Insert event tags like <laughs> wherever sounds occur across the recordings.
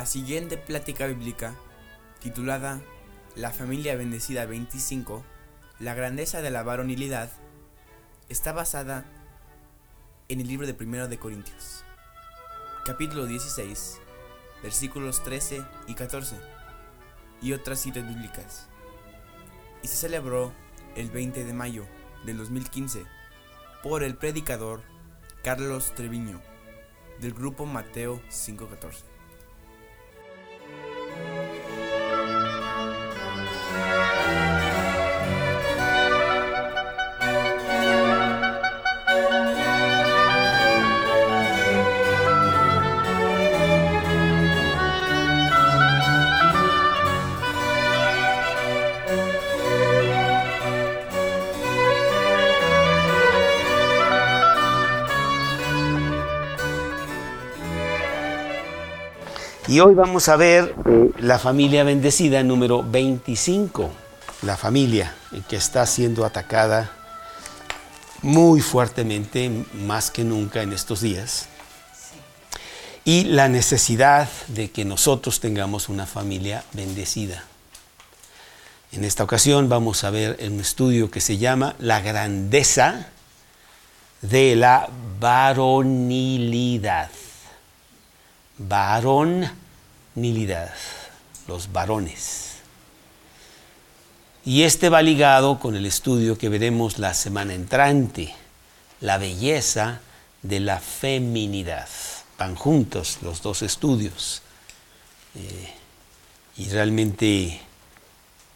La siguiente plática bíblica, titulada La familia bendecida 25, la grandeza de la varonilidad, está basada en el libro de Primero de Corintios, capítulo 16, versículos 13 y 14, y otras citas bíblicas. Y se celebró el 20 de mayo del 2015 por el predicador Carlos Treviño del grupo Mateo 514. Y hoy vamos a ver eh, la familia bendecida número 25, la familia que está siendo atacada muy fuertemente, más que nunca en estos días, y la necesidad de que nosotros tengamos una familia bendecida. En esta ocasión vamos a ver un estudio que se llama La grandeza de la varonilidad. Varonilidad, los varones. Y este va ligado con el estudio que veremos la semana entrante, la belleza de la feminidad. Van juntos los dos estudios. Eh, y realmente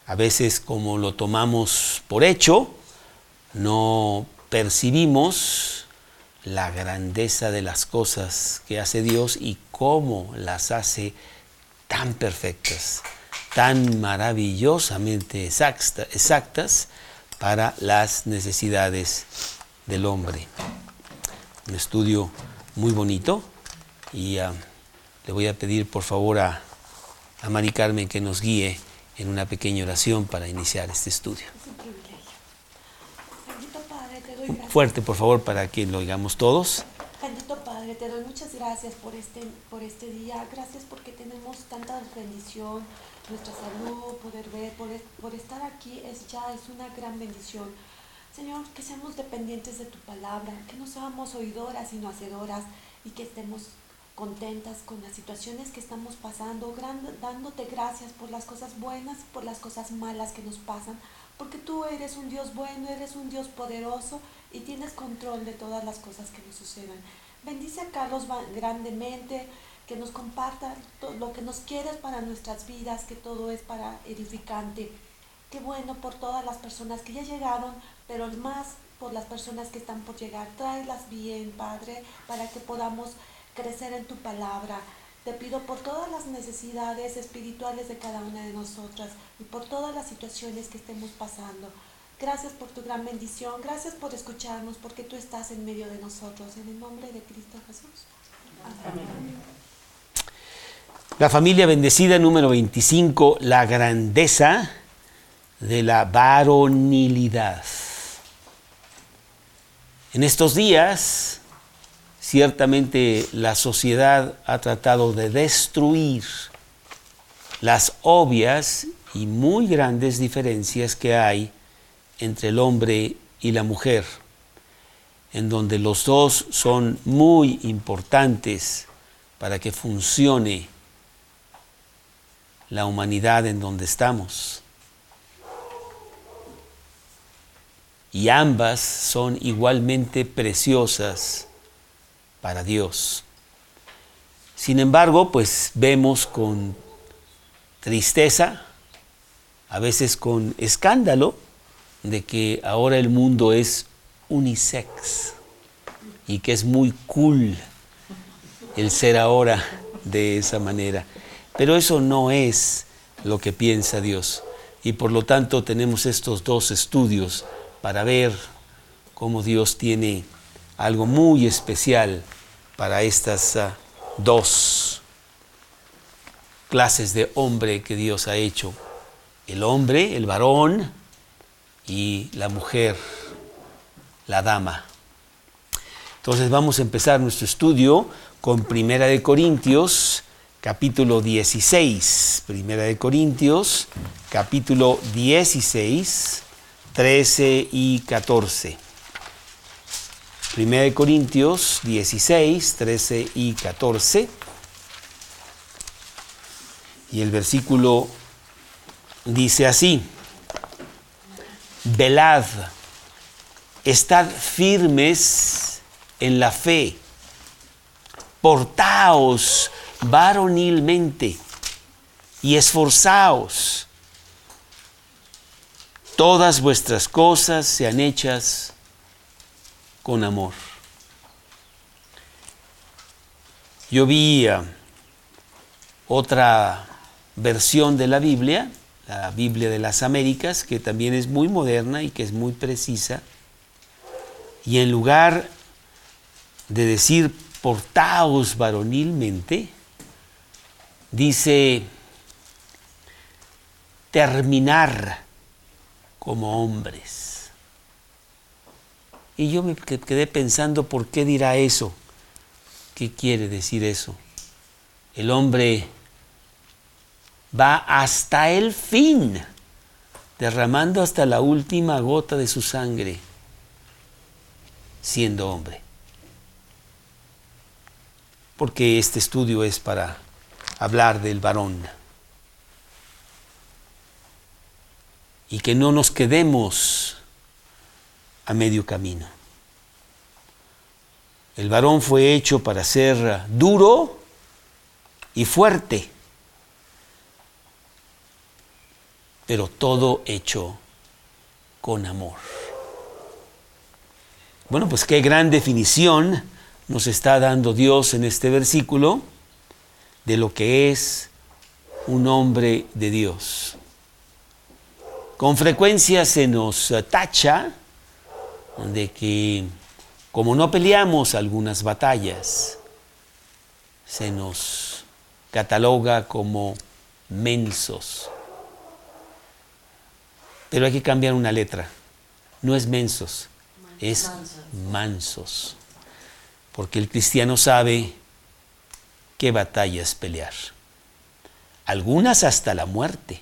a veces como lo tomamos por hecho, no percibimos la grandeza de las cosas que hace Dios y cómo las hace tan perfectas, tan maravillosamente exactas para las necesidades del hombre. Un estudio muy bonito y ah, le voy a pedir por favor a, a Mari Carmen que nos guíe en una pequeña oración para iniciar este estudio fuerte, por favor, para que lo oigamos todos. Te muchas gracias por este, por este día. Gracias porque tenemos tanta bendición, nuestra salud, poder ver, por, por estar aquí es ya es una gran bendición. Señor, que seamos dependientes de tu palabra, que no seamos oidoras sino hacedoras y que estemos contentas con las situaciones que estamos pasando, dándote gracias por las cosas buenas y por las cosas malas que nos pasan, porque tú eres un Dios bueno, eres un Dios poderoso y tienes control de todas las cosas que nos sucedan. Bendice a Carlos grandemente, que nos comparta lo que nos quieres para nuestras vidas, que todo es para edificante. Qué bueno por todas las personas que ya llegaron, pero más por las personas que están por llegar. Tráelas bien, Padre, para que podamos crecer en tu palabra. Te pido por todas las necesidades espirituales de cada una de nosotras y por todas las situaciones que estemos pasando. Gracias por tu gran bendición, gracias por escucharnos, porque tú estás en medio de nosotros. En el nombre de Cristo Jesús. Amén. La familia bendecida número 25, la grandeza de la varonilidad. En estos días Ciertamente la sociedad ha tratado de destruir las obvias y muy grandes diferencias que hay entre el hombre y la mujer, en donde los dos son muy importantes para que funcione la humanidad en donde estamos. Y ambas son igualmente preciosas para Dios. Sin embargo, pues vemos con tristeza, a veces con escándalo, de que ahora el mundo es unisex y que es muy cool el ser ahora de esa manera. Pero eso no es lo que piensa Dios. Y por lo tanto tenemos estos dos estudios para ver cómo Dios tiene algo muy especial para estas ah, dos clases de hombre que Dios ha hecho. El hombre, el varón, y la mujer, la dama. Entonces vamos a empezar nuestro estudio con Primera de Corintios, capítulo 16, Primera de Corintios, capítulo 16, 13 y 14. Primera de Corintios 16, 13 y 14. Y el versículo dice así, velad, estad firmes en la fe, portaos varonilmente y esforzaos. Todas vuestras cosas sean hechas con amor. Yo vi uh, otra versión de la Biblia, la Biblia de las Américas, que también es muy moderna y que es muy precisa. Y en lugar de decir portaos varonilmente, dice terminar como hombres. Y yo me quedé pensando, ¿por qué dirá eso? ¿Qué quiere decir eso? El hombre va hasta el fin, derramando hasta la última gota de su sangre, siendo hombre. Porque este estudio es para hablar del varón. Y que no nos quedemos a medio camino. El varón fue hecho para ser duro y fuerte, pero todo hecho con amor. Bueno, pues qué gran definición nos está dando Dios en este versículo de lo que es un hombre de Dios. Con frecuencia se nos tacha de que como no peleamos algunas batallas, se nos cataloga como mensos. Pero hay que cambiar una letra. No es mensos, es mansos. Porque el cristiano sabe qué batallas pelear. Algunas hasta la muerte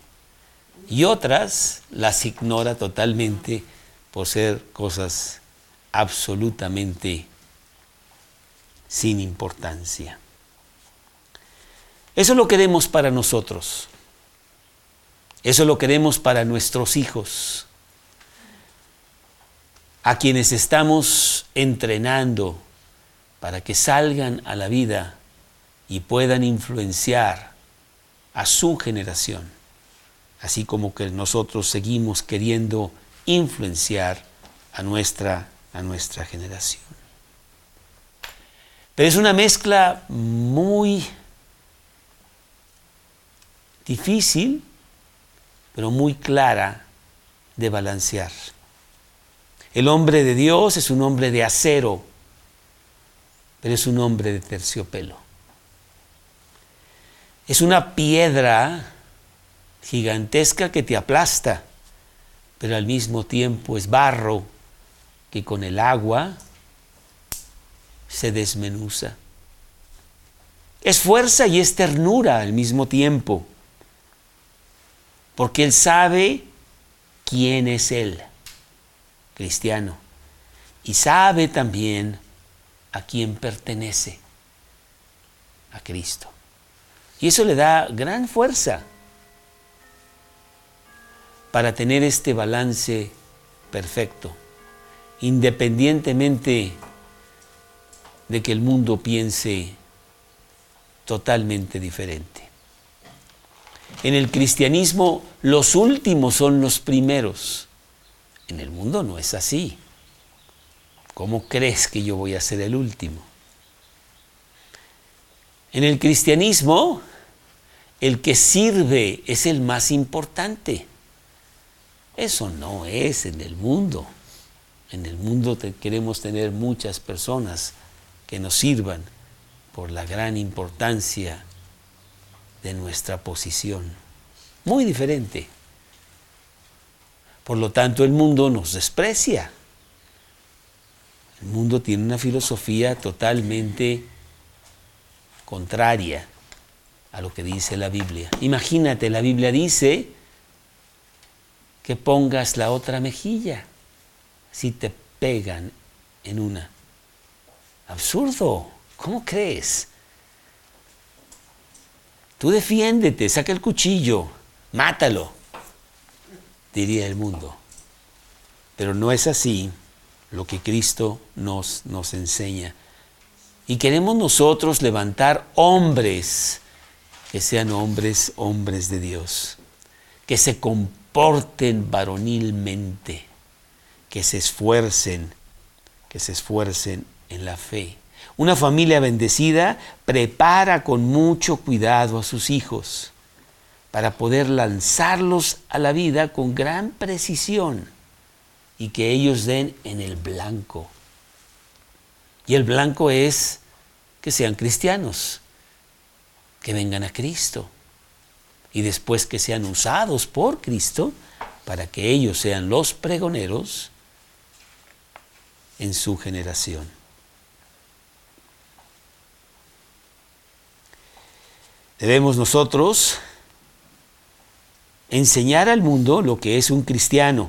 y otras las ignora totalmente por ser cosas absolutamente sin importancia. Eso lo queremos para nosotros. Eso lo queremos para nuestros hijos, a quienes estamos entrenando para que salgan a la vida y puedan influenciar a su generación, así como que nosotros seguimos queriendo influenciar a nuestra, a nuestra generación. Pero es una mezcla muy difícil, pero muy clara de balancear. El hombre de Dios es un hombre de acero, pero es un hombre de terciopelo. Es una piedra gigantesca que te aplasta, pero al mismo tiempo es barro que con el agua se desmenuza. Es fuerza y es ternura al mismo tiempo, porque Él sabe quién es Él, cristiano, y sabe también a quién pertenece, a Cristo. Y eso le da gran fuerza para tener este balance perfecto, independientemente de que el mundo piense totalmente diferente. En el cristianismo los últimos son los primeros. En el mundo no es así. ¿Cómo crees que yo voy a ser el último? En el cristianismo el que sirve es el más importante. Eso no es en el mundo. En el mundo queremos tener muchas personas que nos sirvan por la gran importancia de nuestra posición. Muy diferente. Por lo tanto, el mundo nos desprecia. El mundo tiene una filosofía totalmente contraria a lo que dice la Biblia. Imagínate, la Biblia dice que pongas la otra mejilla si te pegan en una. Absurdo, ¿cómo crees? Tú defiéndete, saca el cuchillo, mátalo, diría el mundo. Pero no es así lo que Cristo nos, nos enseña. Y queremos nosotros levantar hombres que sean hombres, hombres de Dios, que se comporten varonilmente, que se esfuercen, que se esfuercen en la fe. Una familia bendecida prepara con mucho cuidado a sus hijos para poder lanzarlos a la vida con gran precisión y que ellos den en el blanco. Y el blanco es que sean cristianos, que vengan a Cristo y después que sean usados por Cristo para que ellos sean los pregoneros en su generación. Debemos nosotros enseñar al mundo lo que es un cristiano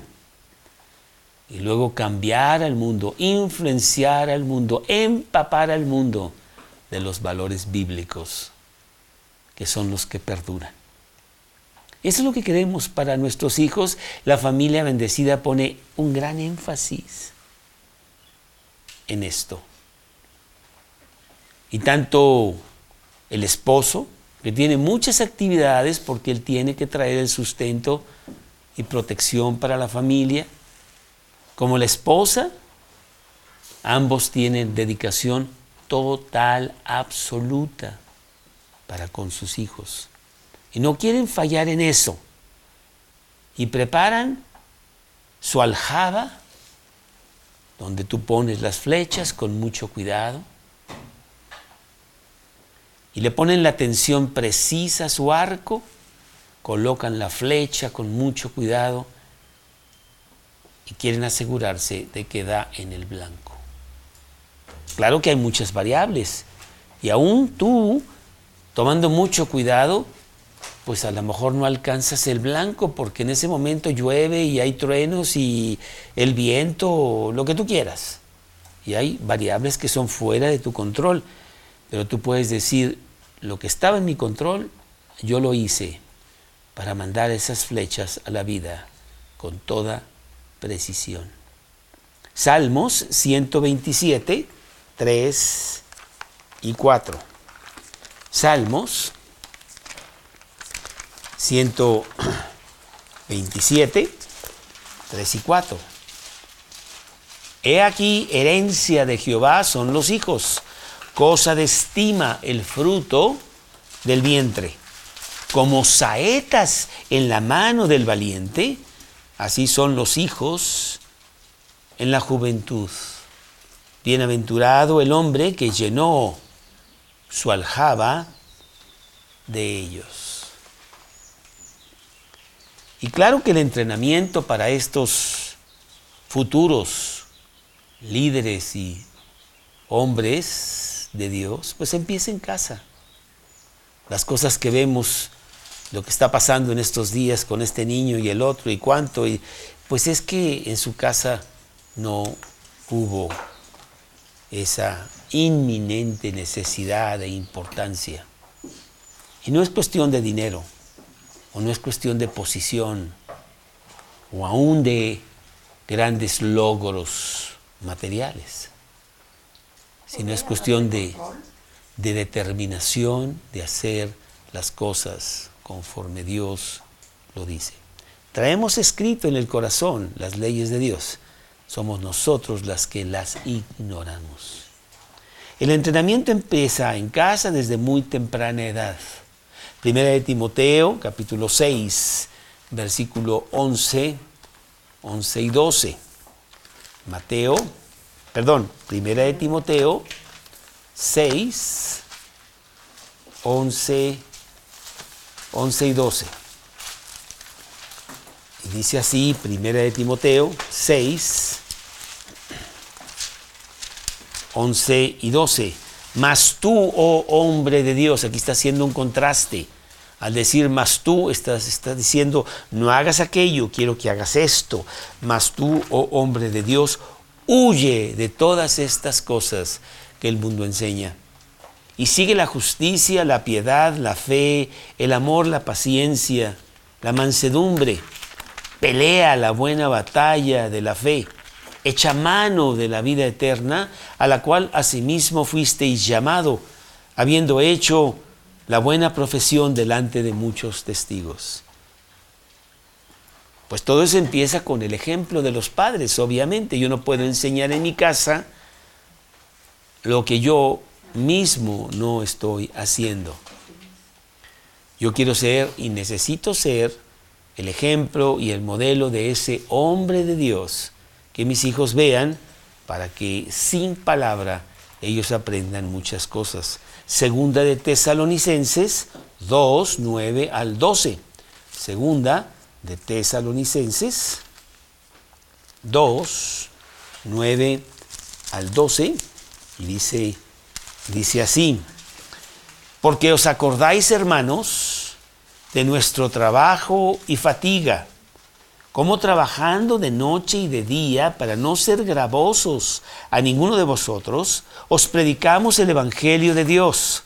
y luego cambiar al mundo, influenciar al mundo, empapar al mundo de los valores bíblicos, que son los que perduran. Eso es lo que queremos para nuestros hijos. La familia bendecida pone un gran énfasis en esto. Y tanto el esposo, que tiene muchas actividades porque él tiene que traer el sustento y protección para la familia, como la esposa, ambos tienen dedicación total, absoluta para con sus hijos. Y no quieren fallar en eso. Y preparan su aljaba, donde tú pones las flechas con mucho cuidado. Y le ponen la tensión precisa a su arco, colocan la flecha con mucho cuidado y quieren asegurarse de que da en el blanco. Claro que hay muchas variables y aún tú, tomando mucho cuidado, pues a lo mejor no alcanzas el blanco porque en ese momento llueve y hay truenos y el viento, lo que tú quieras. Y hay variables que son fuera de tu control, pero tú puedes decir, lo que estaba en mi control, yo lo hice para mandar esas flechas a la vida con toda precisión. Salmos 127, 3 y 4. Salmos 127, 3 y 4. He aquí, herencia de Jehová son los hijos, cosa de estima el fruto del vientre. Como saetas en la mano del valiente, Así son los hijos en la juventud. Bienaventurado el hombre que llenó su aljaba de ellos. Y claro que el entrenamiento para estos futuros líderes y hombres de Dios, pues empieza en casa. Las cosas que vemos lo que está pasando en estos días con este niño y el otro y cuánto. Y, pues es que en su casa no hubo esa inminente necesidad e importancia. Y no es cuestión de dinero, o no es cuestión de posición, o aún de grandes logros materiales, sino es cuestión de, de determinación de hacer las cosas conforme Dios lo dice. Traemos escrito en el corazón las leyes de Dios. Somos nosotros las que las ignoramos. El entrenamiento empieza en casa desde muy temprana edad. Primera de Timoteo, capítulo 6, versículo 11, 11 y 12. Mateo, perdón, Primera de Timoteo 6, 11 11 y 12. Y dice así, primera de Timoteo 6, 11 y 12. Mas tú, oh hombre de Dios, aquí está haciendo un contraste. Al decir mas tú, estás, estás diciendo, no hagas aquello, quiero que hagas esto. Mas tú, oh hombre de Dios, huye de todas estas cosas que el mundo enseña. Y sigue la justicia, la piedad, la fe, el amor, la paciencia, la mansedumbre. Pelea la buena batalla de la fe echa mano de la vida eterna, a la cual asimismo fuisteis llamado, habiendo hecho la buena profesión delante de muchos testigos. Pues todo eso empieza con el ejemplo de los padres, obviamente. Yo no puedo enseñar en mi casa lo que yo mismo no estoy haciendo. Yo quiero ser y necesito ser el ejemplo y el modelo de ese hombre de Dios que mis hijos vean para que sin palabra ellos aprendan muchas cosas. Segunda de Tesalonicenses 2, 9 al 12. Segunda de Tesalonicenses 2, 9 al 12. Y dice, dice así, porque os acordáis, hermanos, de nuestro trabajo y fatiga como trabajando de noche y de día para no ser gravosos a ninguno de vosotros, os predicamos el Evangelio de Dios.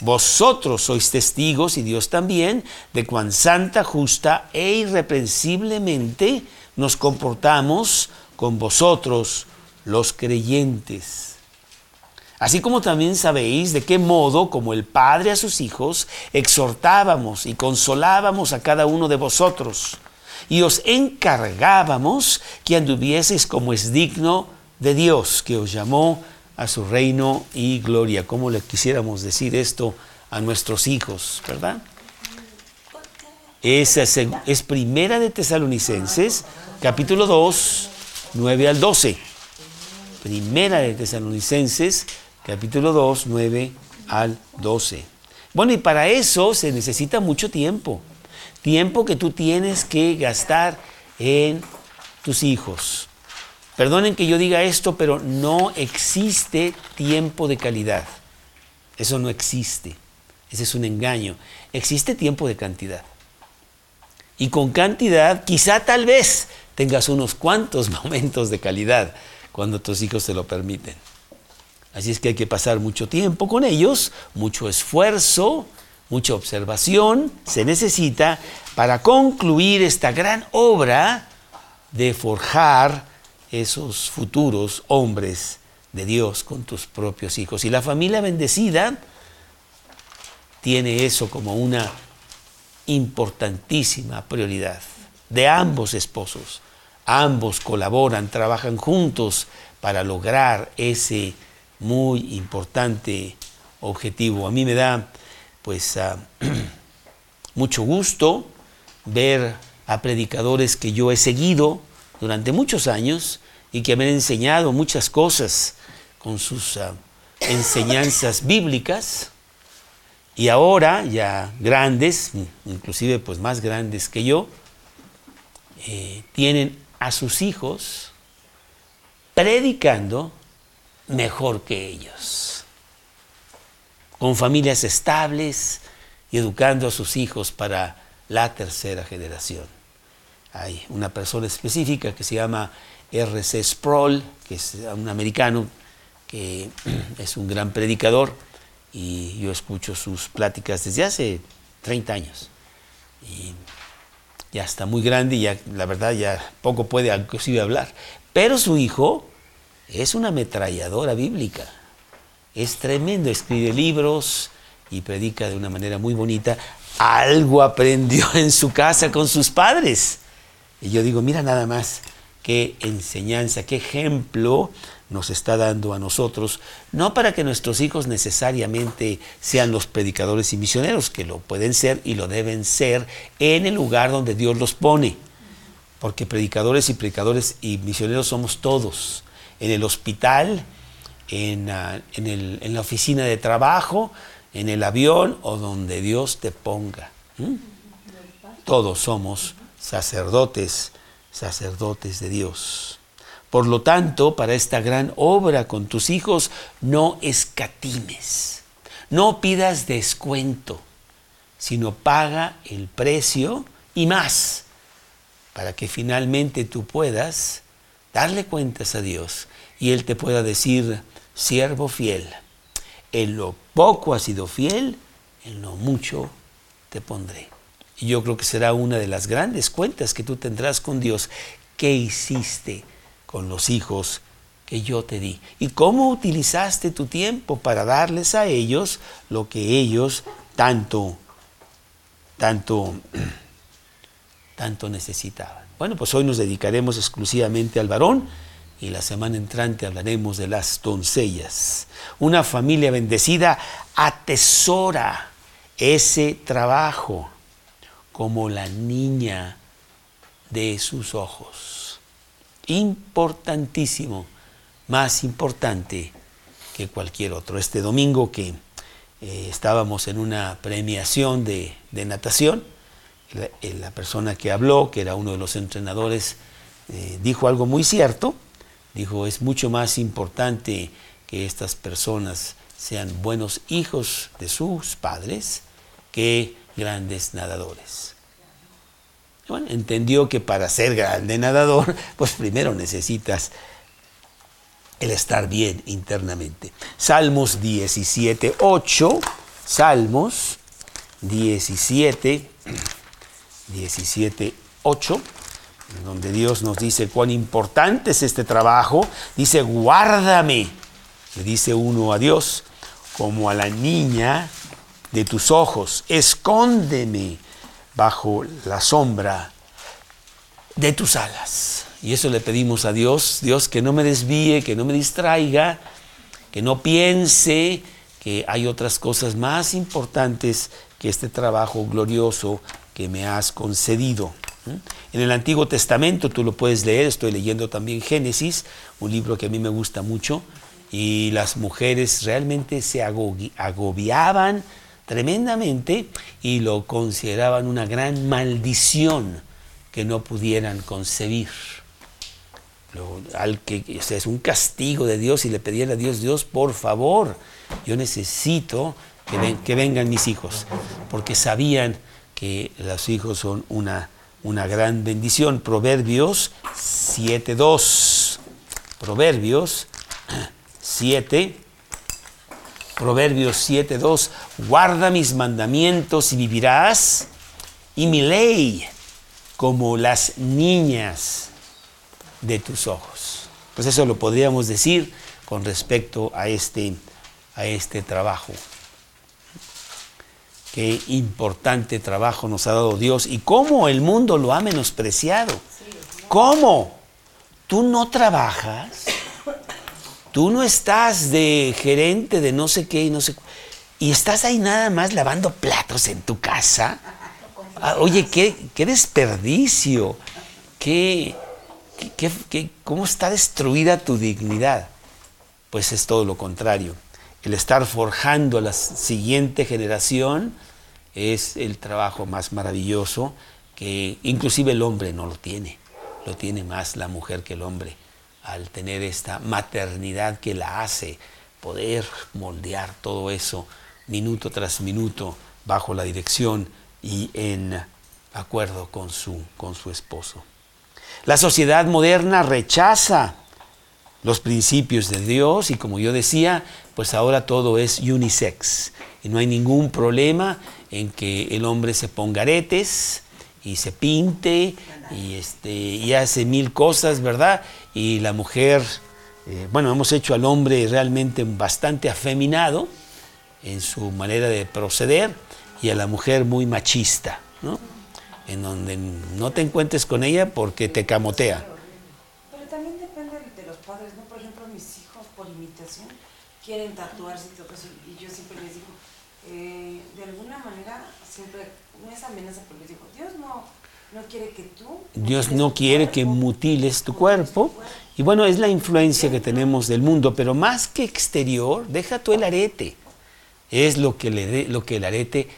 Vosotros sois testigos, y Dios también, de cuán santa, justa e irreprensiblemente nos comportamos con vosotros los creyentes. Así como también sabéis de qué modo, como el Padre a sus hijos, exhortábamos y consolábamos a cada uno de vosotros y os encargábamos que anduvieseis como es digno de Dios, que os llamó a su reino y gloria. ¿Cómo le quisiéramos decir esto a nuestros hijos, verdad? Esa es primera de Tesalonicenses, capítulo 2, 9 al 12. Primera de Tesalonicenses, capítulo 2, 9 al 12. Bueno, y para eso se necesita mucho tiempo tiempo que tú tienes que gastar en tus hijos. Perdonen que yo diga esto, pero no existe tiempo de calidad. Eso no existe. Ese es un engaño. Existe tiempo de cantidad. Y con cantidad, quizá tal vez tengas unos cuantos <laughs> momentos de calidad cuando tus hijos te lo permiten. Así es que hay que pasar mucho tiempo con ellos, mucho esfuerzo, mucha observación se necesita para concluir esta gran obra de forjar esos futuros hombres de Dios con tus propios hijos. Y la familia bendecida tiene eso como una importantísima prioridad de ambos esposos. Ambos colaboran, trabajan juntos para lograr ese muy importante objetivo. A mí me da pues ah, <clears throat> mucho gusto ver a predicadores que yo he seguido durante muchos años y que me han enseñado muchas cosas con sus ah, enseñanzas bíblicas y ahora ya grandes, inclusive pues más grandes que yo, eh, tienen a sus hijos predicando mejor que ellos con familias estables y educando a sus hijos para la tercera generación. Hay una persona específica que se llama R.C. Sproul, que es un americano que <clears throat> es un gran predicador y yo escucho sus pláticas desde hace 30 años. Y ya está muy grande y ya, la verdad ya poco puede inclusive hablar. Pero su hijo es una ametralladora bíblica es tremendo, escribe libros y predica de una manera muy bonita. Algo aprendió <laughs> en su casa con sus padres. Y yo digo, mira nada más qué enseñanza, qué ejemplo nos está dando a nosotros, no para que nuestros hijos necesariamente sean los predicadores y misioneros, que lo pueden ser y lo deben ser en el lugar donde Dios los pone, porque predicadores y predicadores y misioneros somos todos, en el hospital, Ah, en, la oficina de trabajo, en el avión o donde Dios te ponga. Todos somos sacerdotes, sacerdotes de Dios. Por lo tanto, para esta gran obra con tus hijos, no escatimes, no pidas descuento, sino paga el precio y más, para que finalmente tú puedas darle cuentas a Dios y Él te pueda decir, siervo fiel, en lo poco has sido fiel, en lo mucho te pondré. Y yo creo que será una de las grandes cuentas que tú tendrás con Dios. ¿Qué hiciste con los hijos que yo te di? ¿Y cómo utilizaste tu tiempo para darles a ellos lo que ellos tanto, tanto, <clears throat> tanto necesitaban? Bueno, pues hoy nos dedicaremos exclusivamente al varón y la semana entrante hablaremos de las doncellas. Una familia bendecida atesora ese trabajo como la niña de sus ojos. Importantísimo, más importante que cualquier otro. Este domingo que eh, estábamos en una premiación de, natación, la, eh, la, persona que habló, que era uno de los entrenadores, eh, dijo algo muy cierto. Dijo, es mucho más importante que estas personas sean buenos hijos de sus padres que grandes nadadores. Bueno, entendió que para ser grande nadador, <laughs> pues primero necesitas el estar bien internamente. Salmos 17, 8, Salmos 17, 17, 8, donde Dios nos dice cuán importante es este trabajo. Dice, guárdame, le dice uno a Dios, como a la niña de tus ojos, escóndeme bajo la sombra de tus alas. Y eso le pedimos a Dios, Dios que no me desvíe, que no me distraiga, que no piense que hay otras cosas más importantes que este trabajo glorioso que me has concedido. En el Antiguo Testamento tú lo puedes leer, estoy leyendo también Génesis, un libro que a mí me gusta mucho, y las mujeres realmente se agobiaban tremendamente y lo consideraban una gran maldición que no pudieran concebir. al que, es un castigo de Dios y le pedían a Dios, Dios, por favor, yo necesito que, vengan mis hijos, porque sabían que los hijos son una, una gran bendición. Proverbios 7.2. Proverbios 7, Proverbios 7, 2, guarda mis mandamientos y vivirás, y mi ley como las niñas de tus ojos. Pues eso lo podríamos decir con respecto a este, a este trabajo. Qué importante trabajo nos ha dado Dios y cómo el mundo lo ha menospreciado. ¿Cómo? ¿Tú no trabajas? Tú no estás de gerente de no sé qué y no sé y estás ahí nada más lavando platos en tu casa. Ah, oye, qué, qué desperdicio, qué, qué, cómo está destruida tu dignidad. Pues es todo lo contrario. El estar forjando a la siguiente generación es el trabajo más maravilloso que inclusive el hombre no lo tiene, lo tiene más la mujer que el hombre al tener esta maternidad que la hace poder moldear todo eso minuto tras minuto bajo la dirección y en acuerdo con su, con su esposo. La sociedad moderna rechaza los principios de Dios y como yo decía, pues ahora todo es unisex y no hay ningún problema en que el hombre se ponga aretes y se pinte y, este, y hace mil cosas, ¿verdad? Y la mujer, eh, bueno, hemos hecho al hombre realmente bastante afeminado en su manera de proceder y a la mujer muy machista, ¿no? En donde no te encuentres con ella porque te camotea. Pero también depende de los padres, ¿no? Por ejemplo, mis hijos por imitación quieren tatuarse y todo eso, y yo siempre les digo, eh, de alguna manera, siempre, no es amenaza, pero les digo, Dios no no quiere que tú... Dios no quiere que mutiles tu cuerpo. Y bueno, es la influencia que tenemos del mundo, pero más que exterior, deja tú el arete. Es lo que, le lo que el arete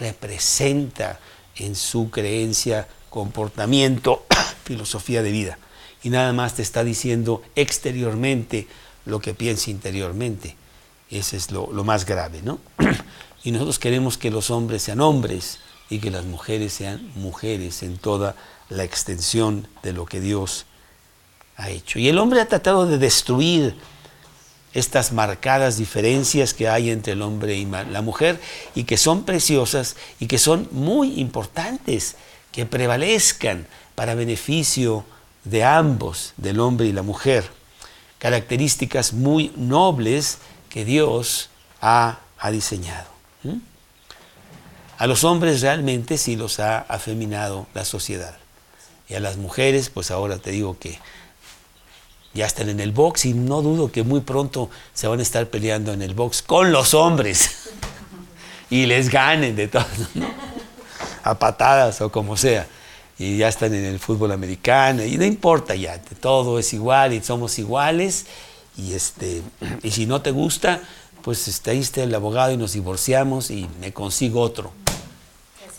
representa en su creencia, comportamiento, <coughs> filosofía de vida. y nada más te está diciendo exteriormente lo que piensa interiormente. Ese es lo, lo más grave, ¿no? <coughs> y nosotros queremos que los hombres sean hombres y que las mujeres sean mujeres en toda la extensión de lo que Dios ha hecho. Y el hombre ha tratado de destruir estas marcadas diferencias que hay entre el hombre y la mujer y que son preciosas y que son muy importantes, que prevalezcan para beneficio de ambos, del hombre y la mujer. Características muy nobles que Dios ha, diseñado. A los hombres realmente sí los ha afeminado la sociedad. Y a las mujeres, pues ahora te digo que ya están en el box y no dudo que muy pronto se van a estar peleando en el box con los hombres <laughs> y les ganen de todo, a patadas o como sea. Y ya están en el fútbol americano y no importa ya, todo es igual y somos iguales. Y, este, y si no te gusta, pues ahí está el abogado y nos divorciamos y me consigo otro.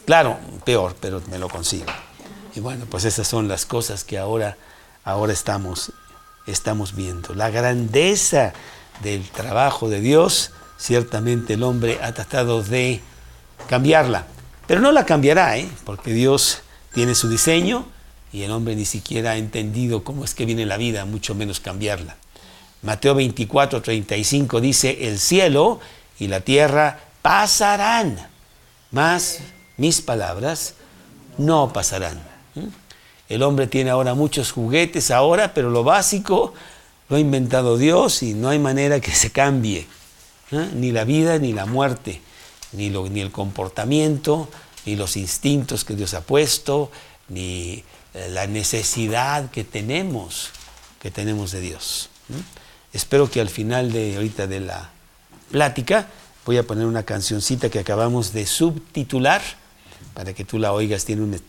Claro, peor, pero me lo consigo. Y bueno, pues esas son las cosas que ahora, ahora estamos estamos viendo. La grandeza del trabajo de Dios, ciertamente el hombre ha tratado de cambiarla, pero no la cambiará, ¿eh? porque Dios tiene su diseño y el hombre ni siquiera ha entendido cómo es que viene la vida, mucho menos cambiarla. Mateo 24, 35 dice, el cielo y la tierra pasarán, mas mis palabras no pasarán. El hombre tiene ahora muchos juguetes ahora, pero lo básico lo ha inventado Dios y no hay manera que se cambie. ¿eh? Ni la vida ni la muerte, ni, el comportamiento, ni los instintos que Dios ha puesto, ni eh, la necesidad que tenemos, que tenemos de Dios. Espero que al final de ahorita de la plática voy a poner una cancioncita que acabamos de subtitular para que tú la oigas. Tiene un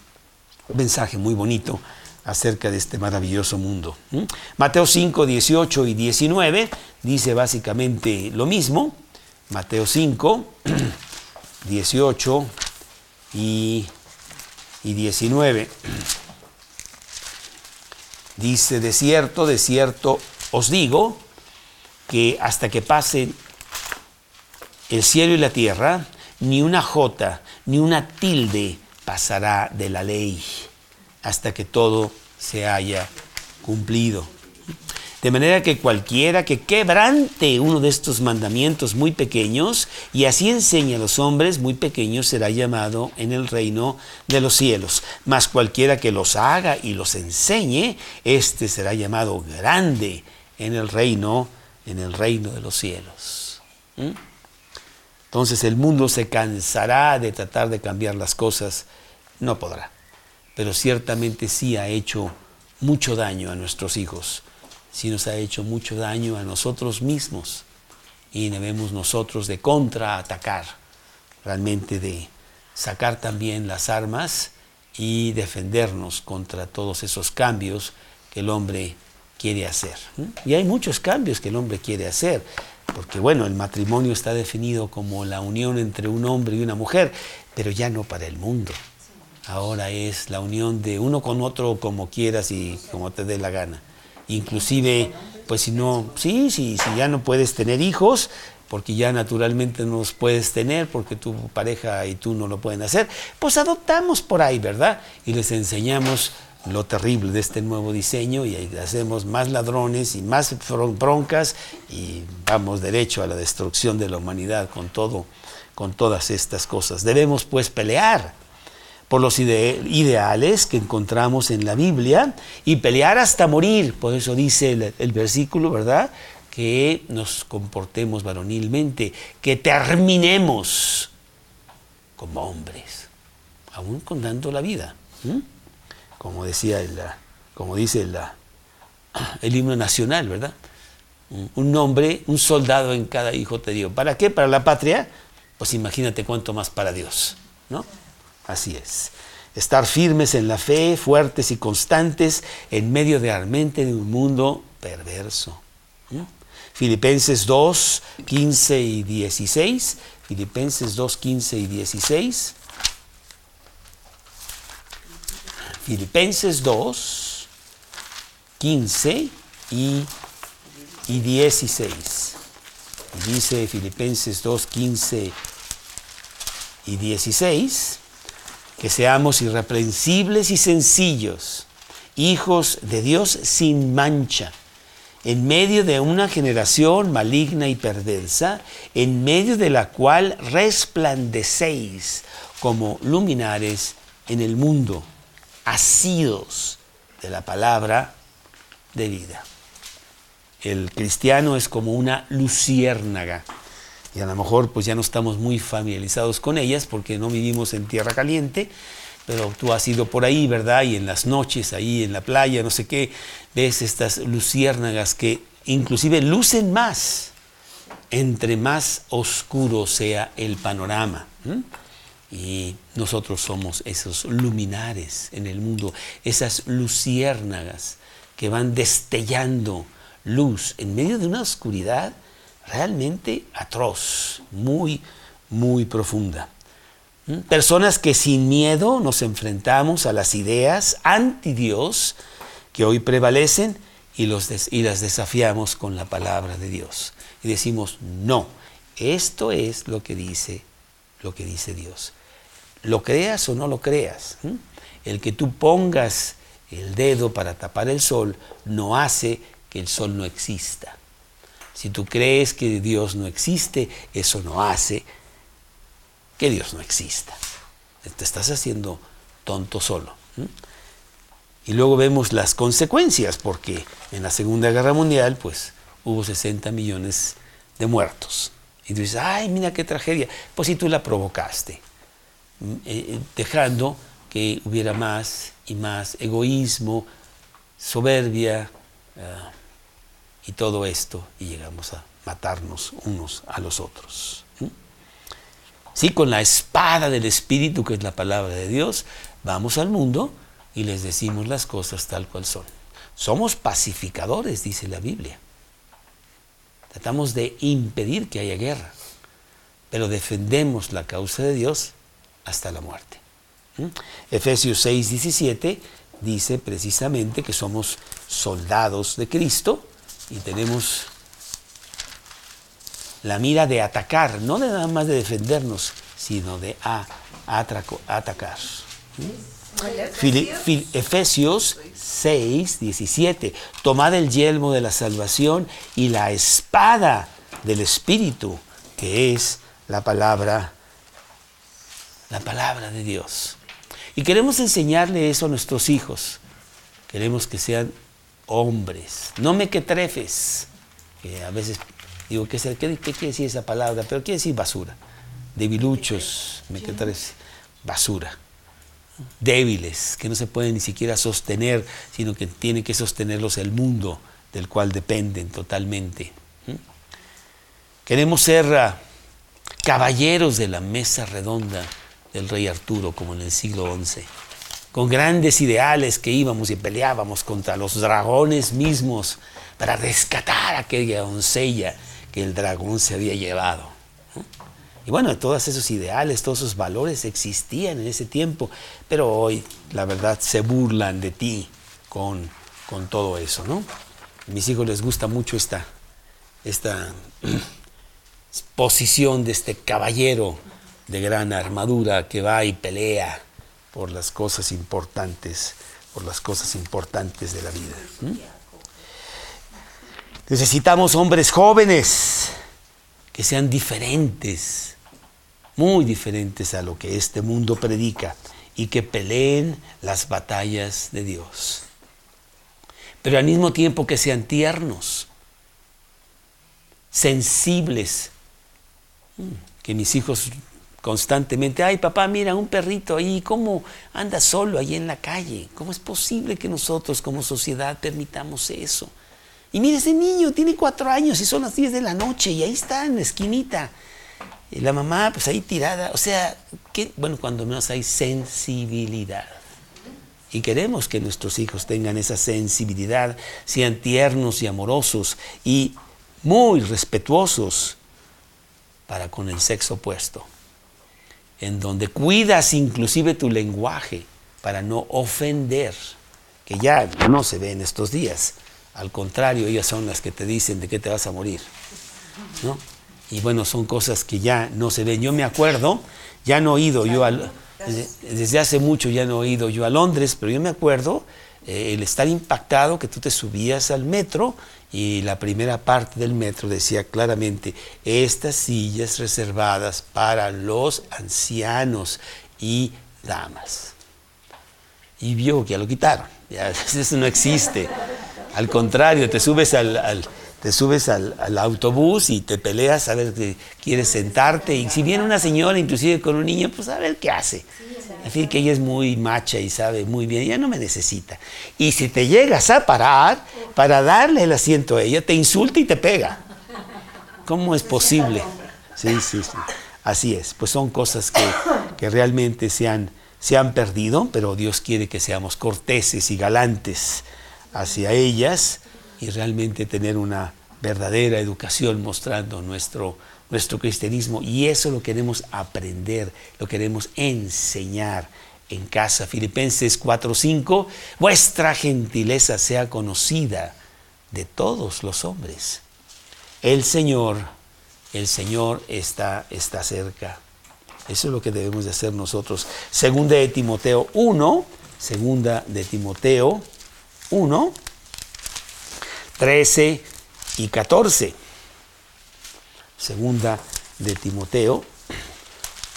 mensaje muy bonito acerca de este maravilloso mundo. Mateo 5, 18 y 19 dice básicamente lo mismo. Mateo 5, 18 <clears throat> y, y 19. Dice, de cierto, de cierto os digo, que hasta que pasen el cielo y la tierra, ni una jota, ni una tilde pasará de la ley hasta que todo se haya cumplido. De manera que cualquiera que quebrante uno de estos mandamientos muy pequeños y así enseña a los hombres muy pequeños será llamado en el reino de los cielos. Mas cualquiera que los haga y los enseñe, éste será llamado grande en el reino, en el reino de los cielos. ¿Mm? Entonces el mundo se cansará de tratar de cambiar las cosas no podrá. Pero ciertamente sí ha hecho mucho daño a nuestros hijos, sí nos ha hecho mucho daño a nosotros mismos y debemos nosotros de contraatacar, realmente de sacar también las armas y defendernos contra todos esos cambios que el hombre quiere hacer. Y hay muchos cambios que el hombre quiere hacer, porque bueno, el matrimonio está definido como la unión entre un hombre y una mujer, pero ya no para el mundo ahora es la unión de uno con otro como quieras y como te dé la gana. Inclusive, pues si no, sí, sí, si ya no puedes tener hijos, porque ya naturalmente no los puedes tener, porque tu pareja y tú no lo pueden hacer, pues adoptamos por ahí, ¿verdad? Y les enseñamos lo terrible de este nuevo diseño y hacemos más ladrones y más broncas y vamos derecho a la destrucción de la humanidad con todo, con todas estas cosas. Debemos pues pelear por los ideales que encontramos en la Biblia y pelear hasta morir. Por eso dice el, versículo, ¿verdad? Que nos comportemos varonilmente, que terminemos como hombres, aún contando la vida. Como decía el, como dice el, <clears throat> el himno nacional, ¿verdad? Un hombre, un soldado en cada hijo te dio. ¿Para qué? ¿Para la patria? Pues imagínate cuánto más para Dios, ¿no? Así es. Estar firmes en la fe, fuertes y constantes en medio de de un mundo perverso. Filipenses 2, 15 y 16. Filipenses 2, 15 y 16. Filipenses 2, 15 y, y 16. Dice Filipenses 2, 15 y 16, que seamos irreprensibles y sencillos, hijos de Dios sin mancha, en medio de una generación maligna y perversa, en medio de la cual resplandecéis como luminares en el mundo, asidos de la palabra de vida. El cristiano es como una luciérnaga. Y a lo mejor pues ya no estamos muy familiarizados con ellas porque no vivimos en tierra caliente, pero tú has ido por ahí, ¿verdad? Y en las noches, ahí en la playa, no sé qué, ves estas luciérnagas que inclusive lucen más entre más oscuro sea el panorama. Y nosotros somos esos luminares en el mundo, esas luciérnagas que van destellando luz en medio de una oscuridad realmente atroz, muy, muy profunda. ¿Mm? Personas que sin miedo nos enfrentamos a las ideas anti Dios que hoy prevalecen y, los y las desafiamos con la palabra de Dios. Y decimos, no, esto es lo que dice, lo que dice Dios. Lo creas o no lo creas. El que tú pongas el dedo para tapar el sol no hace que el sol no exista. Si tú crees que Dios no existe, eso no hace que Dios no exista. Te estás haciendo tonto solo. Y luego vemos las consecuencias, porque en la Segunda Guerra Mundial, pues hubo 60 millones de muertos. Y tú dices, ay, mira qué tragedia. Pues si tú la provocaste, eh, eh, dejando que hubiera más y más egoísmo, soberbia eh, y todo esto, y llegamos a matarnos unos a los otros. Sí, con la espada del Espíritu, que es la palabra de Dios, vamos al mundo y les decimos las cosas tal cual son. Somos pacificadores, dice la Biblia. Tratamos de impedir que haya guerra, pero defendemos la causa de Dios hasta la muerte. Efesios 6, 17 dice precisamente que somos soldados de Cristo y tenemos la mira de atacar, no de nada más de defendernos, sino de atacar. Efesios 6, 17. Tomad el yelmo de la salvación y la espada del Espíritu, que es la palabra, la palabra de Dios. Y queremos enseñarle eso a nuestros hijos. Queremos que sean hombres, no mequetrefes, que a veces digo, ¿qué, qué, qué quiere decir esa palabra? Pero quiere decir basura, debiluchos, mequetrefes, basura, débiles, que no se pueden ni siquiera sostener, sino que tiene que sostenerlos el mundo del cual dependen totalmente. Queremos ser ah, caballeros de la mesa redonda del rey Arturo, como en el siglo XI, con grandes ideales que íbamos y peleábamos contra los dragones mismos para rescatar a aquella doncella que el dragón se había llevado. Y bueno, todos esos ideales, todos esos valores existían en ese tiempo, pero hoy, la verdad, se burlan de ti con, con todo eso, ¿no? A mis hijos les gusta mucho esta, esta <clears throat> posición de este caballero de gran armadura que va y pelea por las cosas importantes, por las cosas importantes de la vida. Necesitamos hombres jóvenes que sean diferentes, muy diferentes a lo que este mundo predica y que peleen las batallas de Dios. Pero al mismo tiempo que sean tiernos, sensibles, que mis hijos constantemente, ay papá, mira un perrito ahí, ¿cómo anda solo ahí en la calle? ¿Cómo es posible que nosotros como sociedad permitamos eso? Y mira ese niño, tiene cuatro años y son las diez de la noche y ahí está en la esquinita. Y la mamá pues ahí tirada, o sea, que, bueno, cuando menos hay sensibilidad. Y queremos que nuestros hijos tengan esa sensibilidad, sean tiernos y amorosos y muy respetuosos para con el sexo opuesto en donde cuidas inclusive tu lenguaje para no ofender, que ya no se ve en estos días. Al contrario, ellas son las que te dicen de qué te vas a morir. ¿no? Y bueno, son cosas que ya no se ven. Yo me acuerdo, ya no he ido yo al, desde hace mucho ya no he ido yo a Londres, pero yo me acuerdo eh, el estar impactado que tú te subías al metro y la primera parte del metro decía claramente, estas sillas reservadas para los ancianos y damas. Y vio que ya lo quitaron, <laughs> eso no existe. Al contrario, te subes al, te subes al, autobús y te peleas a ver si quieres sentarte. Y si viene una señora, inclusive con un niño, pues a ver qué hace. Decir, que ella es muy macha y sabe muy bien, ella no me necesita. Y si te llegas a parar para darle el asiento a ella, te insulta y te pega. ¿Cómo es posible? Sí, sí, sí. Así es. Pues son cosas que, que realmente se han, se han perdido, pero Dios quiere que seamos corteses y galantes hacia ellas y realmente tener una verdadera educación mostrando nuestro nuestro cristianismo y eso lo queremos aprender, lo queremos enseñar en casa. Filipenses 4:5, vuestra gentileza sea conocida de todos los hombres. El Señor, el Señor está, está cerca. Eso es lo que debemos de hacer nosotros. Segunda de Timoteo 1, segunda de Timoteo 1, 13 y 14. Segunda de Timoteo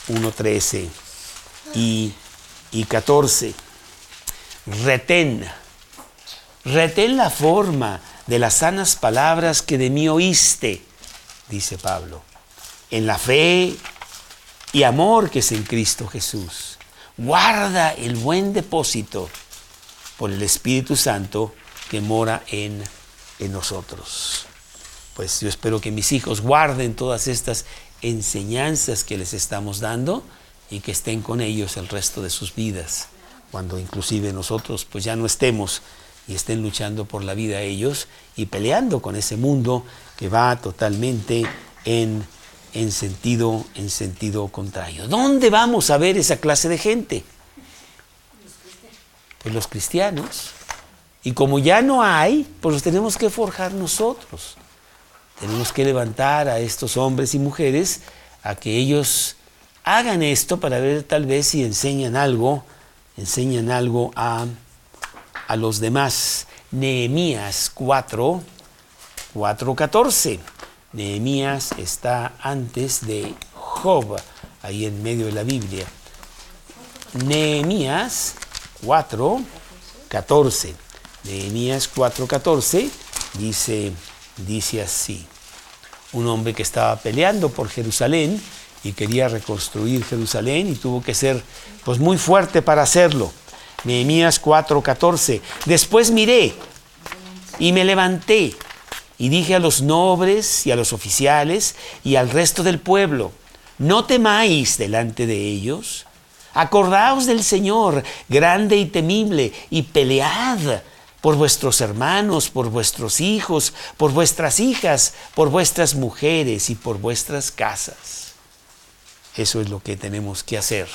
1.13 y, y 14. Retén, retén la forma de las sanas palabras que de mí oíste, dice Pablo, en la fe y amor que es en Cristo Jesús. Guarda el buen depósito por el Espíritu Santo que mora en, en nosotros pues yo espero que mis hijos guarden todas estas enseñanzas que les estamos dando y que estén con ellos el resto de sus vidas, cuando inclusive nosotros pues ya no estemos y estén luchando por la vida ellos y peleando con ese mundo que va totalmente en, en, sentido, en sentido contrario. ¿Dónde vamos a ver esa clase de gente? Pues los cristianos. Y como ya no hay, pues los tenemos que forjar nosotros. Tenemos que levantar a estos hombres y mujeres a que ellos hagan esto para ver tal vez si enseñan algo, enseñan algo a, a los demás. Nehemías 4, 4, 14. Nehemías está antes de Job, ahí en medio de la Biblia. Nehemías 4, 14. Nehemías 4, 14 dice, dice así un hombre que estaba peleando por Jerusalén y quería reconstruir Jerusalén y tuvo que ser pues muy fuerte para hacerlo. Nehemías 4:14. Después miré y me levanté y dije a los nobles y a los oficiales y al resto del pueblo, no temáis delante de ellos. Acordaos del Señor, grande y temible, y pelead por vuestros hermanos, por vuestros hijos, por vuestras hijas, por vuestras mujeres y por vuestras casas. Eso es lo que tenemos que hacer,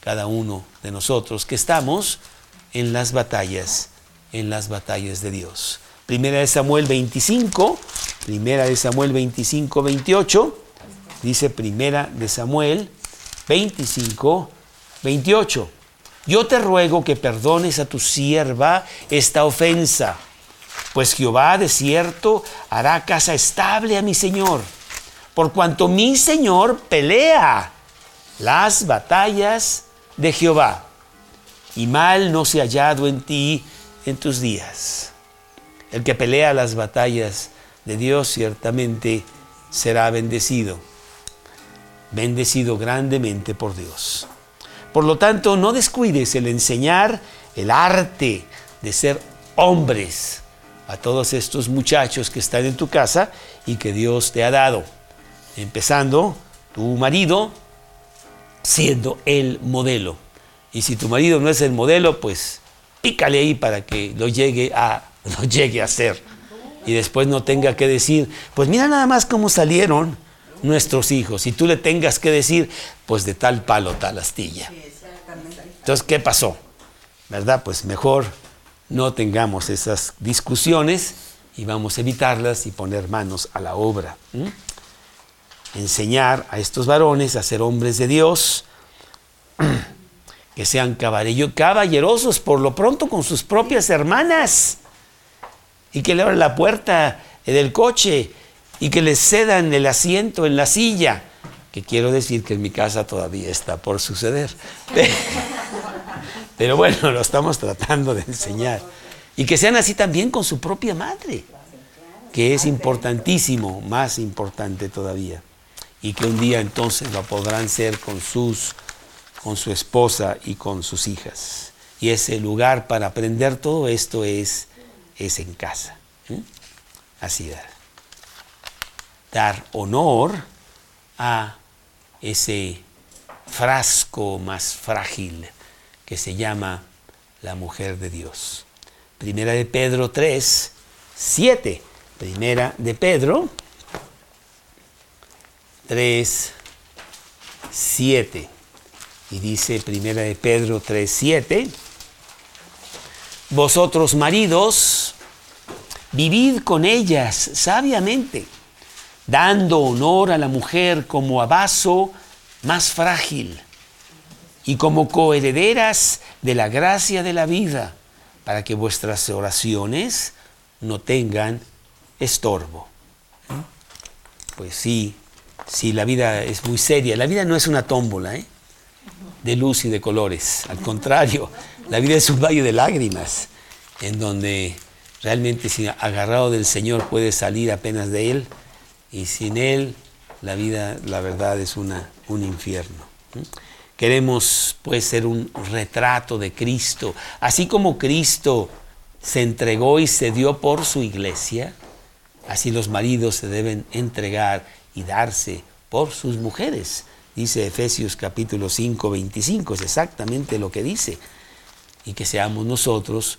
cada uno de nosotros que estamos en las batallas, en las batallas de Dios. Primera de Samuel 25, primera de Samuel 25, 28, dice primera de Samuel 25, 28 yo te ruego que perdones a tu sierva esta ofensa, pues Jehová de cierto hará casa estable a mi Señor, por cuanto mi Señor pelea las batallas de Jehová, y mal no se ha hallado en ti en tus días. El que pelea las batallas de Dios ciertamente será bendecido, bendecido grandemente por Dios. Por lo tanto, no descuides el enseñar el arte de ser hombres a todos estos muchachos que están en tu casa y que Dios te ha dado. Empezando, tu marido siendo el modelo. Y si tu marido no es el modelo, pues pícale ahí para que lo llegue a, <laughs> lo llegue a ser. Y después no tenga que decir, pues mira nada más cómo salieron nuestros hijos y tú le tengas que decir, pues de tal palo, tal astilla. Entonces, ¿qué pasó? ¿Verdad? Pues mejor, no tengamos esas discusiones y vamos a evitarlas y poner manos a la obra. Enseñar a estos varones a ser hombres de Dios, <clears throat> que sean caballerosos por lo pronto con sus propias hermanas y que le abran la puerta del coche y que les cedan el asiento en la silla, que quiero decir que en mi casa todavía está por suceder. <laughs> Pero bueno, lo estamos tratando de enseñar. Y que sean así también con su propia madre, que es importantísimo, más importante todavía. Y que un día entonces lo podrán ser con sus con su esposa y con sus hijas. Y ese lugar para aprender todo esto es, es en casa. Así dar. Dar honor a ese frasco más frágil que se llama la mujer de Dios. Primera de Pedro 3, 7. Primera de Pedro 3, 7. Y dice Primera de Pedro 3, 7. Vosotros maridos, vivid con ellas sabiamente, dando honor a la mujer como a vaso más frágil y como coherederas de la gracia de la vida, para que vuestras oraciones no tengan estorbo. Pues sí, sí, la vida es muy seria. La vida no es una tómbola ¿eh? de luz y de colores. Al contrario, la vida es un valle de lágrimas, en donde realmente sin agarrado del Señor puede salir apenas de Él, y sin Él la vida, la verdad, es una, un infierno. Queremos pues ser un retrato de Cristo. Así como Cristo se entregó y se dio por su iglesia, así los maridos se deben entregar y darse por sus mujeres. Dice Efesios capítulo 5, 25, es exactamente lo que dice. Y que seamos nosotros,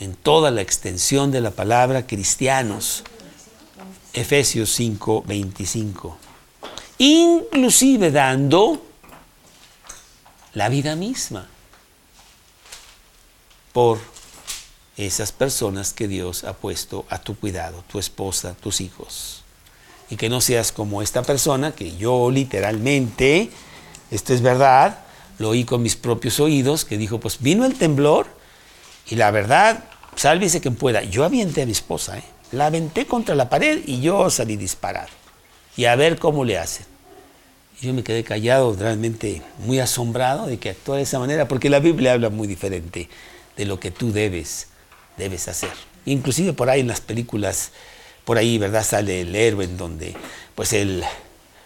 en toda la extensión de la palabra, cristianos. Efesios 5, 25. Inclusive dando la vida misma por esas personas que Dios ha puesto a tu cuidado, tu esposa, tus hijos. Y que no seas como esta persona que yo literalmente, esto es verdad, lo oí con mis propios oídos, que dijo, pues vino el temblor y la verdad, sálvese quien pueda. Yo avienté a mi esposa, ¿eh? La aventé contra la pared y yo salí disparado. Y a ver cómo le hacen yo me quedé callado, realmente muy asombrado de que actúa de esa manera, porque la Biblia habla muy diferente de lo que tú debes, debes hacer. Inclusive por ahí en las películas, por ahí, ¿verdad? Sale el héroe en donde, pues él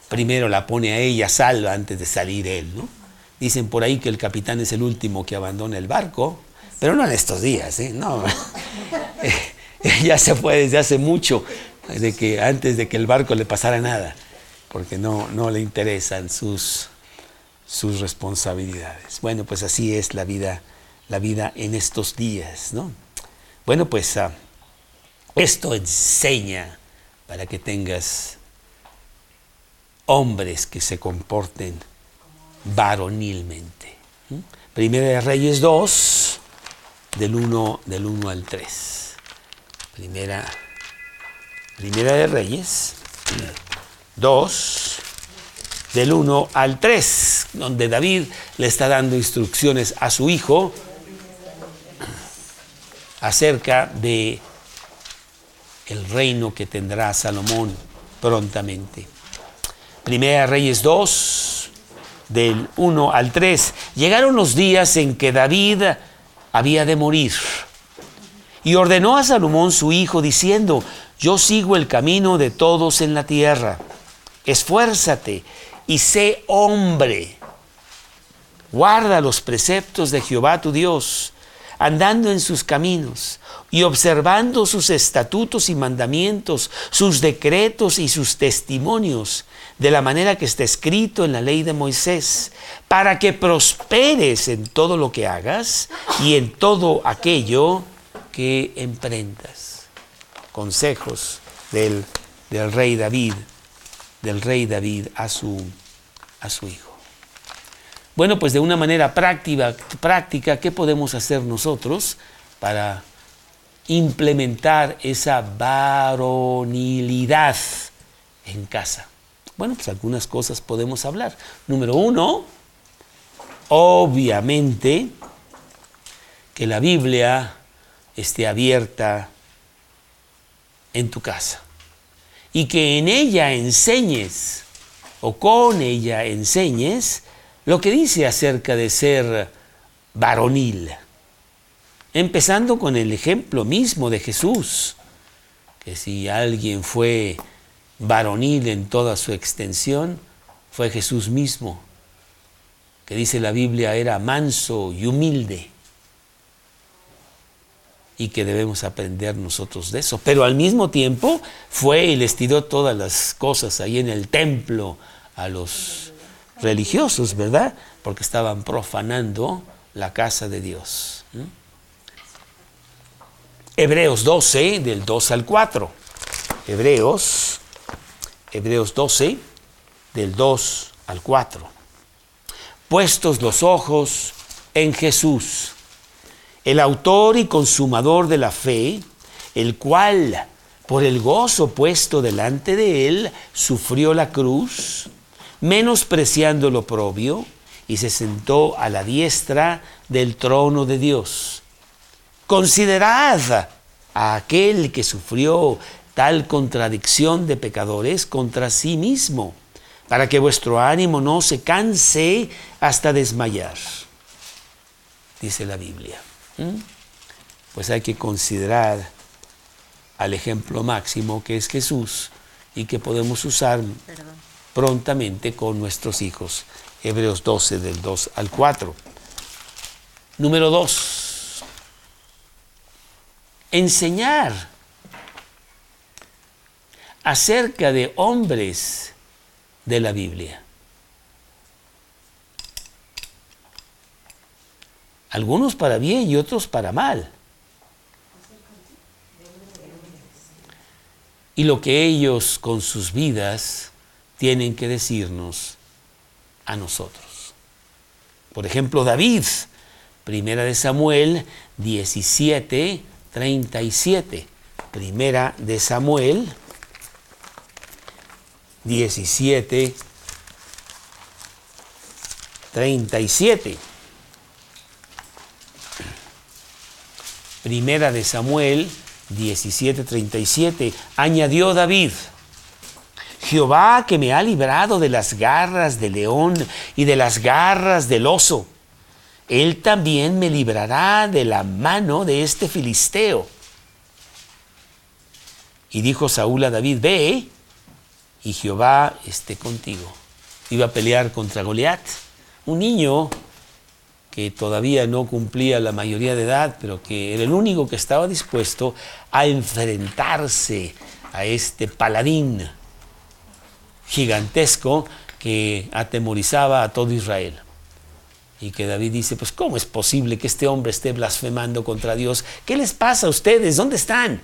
primero la pone a ella salva antes de salir él, ¿no? Dicen por ahí que el capitán es el último que abandona el barco, pero no en estos días, ¿eh? No. <laughs> <laughs> ya se fue desde hace mucho, de que antes de que el barco le pasara nada porque no, no le interesan sus, sus responsabilidades. Bueno, pues así es la vida, la vida en estos días, ¿no? Bueno, pues ah, esto enseña para que tengas hombres que se comporten varonilmente. Primera de Reyes 2, del 1, del 1 al 3. Primera, primera de Reyes 2, del 1 al 3, donde David le está dando instrucciones a su hijo acerca de el reino que tendrá Salomón prontamente. Primera Reyes 2, del 1 al 3. Llegaron los días en que David había de morir. Y ordenó a Salomón su hijo diciendo, yo sigo el camino de todos en la tierra esfuérzate y sé hombre. Guarda los preceptos de Jehová tu Dios, andando en sus caminos y observando sus estatutos y mandamientos, sus decretos y sus testimonios, de la manera que está escrito en la ley de Moisés, para que prosperes en todo lo que hagas y en todo aquello que emprendas. Consejos del, del rey David del rey David a su, a su hijo. Bueno, pues de una manera práctica, práctica, ¿qué podemos hacer nosotros para implementar esa varonilidad en casa? Bueno, pues algunas cosas podemos hablar. Número uno, obviamente que la Biblia esté abierta en tu casa y que en ella enseñes o con ella enseñes lo que dice acerca de ser varonil. Empezando con el ejemplo mismo de Jesús, que si alguien fue varonil en toda su extensión, fue Jesús mismo, que dice la Biblia era manso y humilde, y que debemos aprender nosotros de eso. Pero al mismo tiempo fue y les tiró todas las cosas ahí en el templo a los religiosos, ¿verdad? Porque estaban profanando la casa de Dios. Hebreos 12, del 2 al 4. Hebreos, Hebreos 12, del 2 al 4. Puestos los ojos en Jesús, el autor y consumador de la fe, el cual, por el gozo puesto delante de él, sufrió la cruz, menospreciando lo propio, y se sentó a la diestra del trono de Dios. Considerad a aquel que sufrió tal contradicción de pecadores contra sí mismo, para que vuestro ánimo no se canse hasta desmayar, dice la Biblia. ¿Mm? Pues hay que considerar al ejemplo máximo que es Jesús y que podemos usar prontamente con nuestros hijos. Hebreos 12 del 2 al 4. Número 2 enseñar acerca de hombres de la Biblia. Algunos para bien y otros para mal. Y lo que ellos con sus vidas tienen que decirnos a nosotros. Por ejemplo, David, primera de Samuel 17, 37. Primera de Samuel 17, 37. Primera de Samuel 17, 37. Añadió David. Jehová que me ha librado de las garras del león y de las garras del oso él también me librará de la mano de este filisteo. Y dijo Saúl a David, ve y Jehová esté contigo. Iba a pelear contra Goliat, un niño que todavía no cumplía la mayoría de edad, pero que era el único que estaba dispuesto a enfrentarse a este paladín gigantesco que atemorizaba a todo Israel. Y que David dice, pues ¿cómo es posible que este hombre esté blasfemando contra Dios? ¿Qué les pasa a ustedes? ¿Dónde están?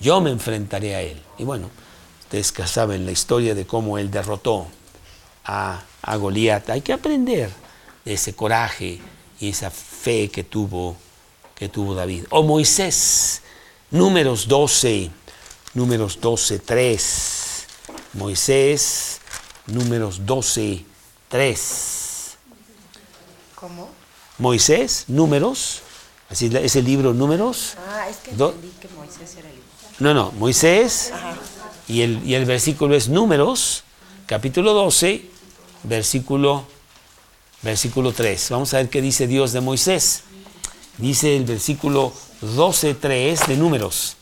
Yo me enfrentaré a él. Y bueno, ustedes saben la historia de cómo él derrotó a, a Goliat. Hay que aprender de ese coraje y esa fe que tuvo, que tuvo David. O Moisés, números 12, números 12, 3. Moisés, números 12, 3. ¿Cómo? Moisés, números, así es el libro Números. Ah, es que entendí que Moisés era el libro. No, no, Moisés y el, y el versículo es Números, capítulo 12, versículo, versículo 3. Vamos a ver qué dice Dios de Moisés. Dice el versículo 12, 3 de Números.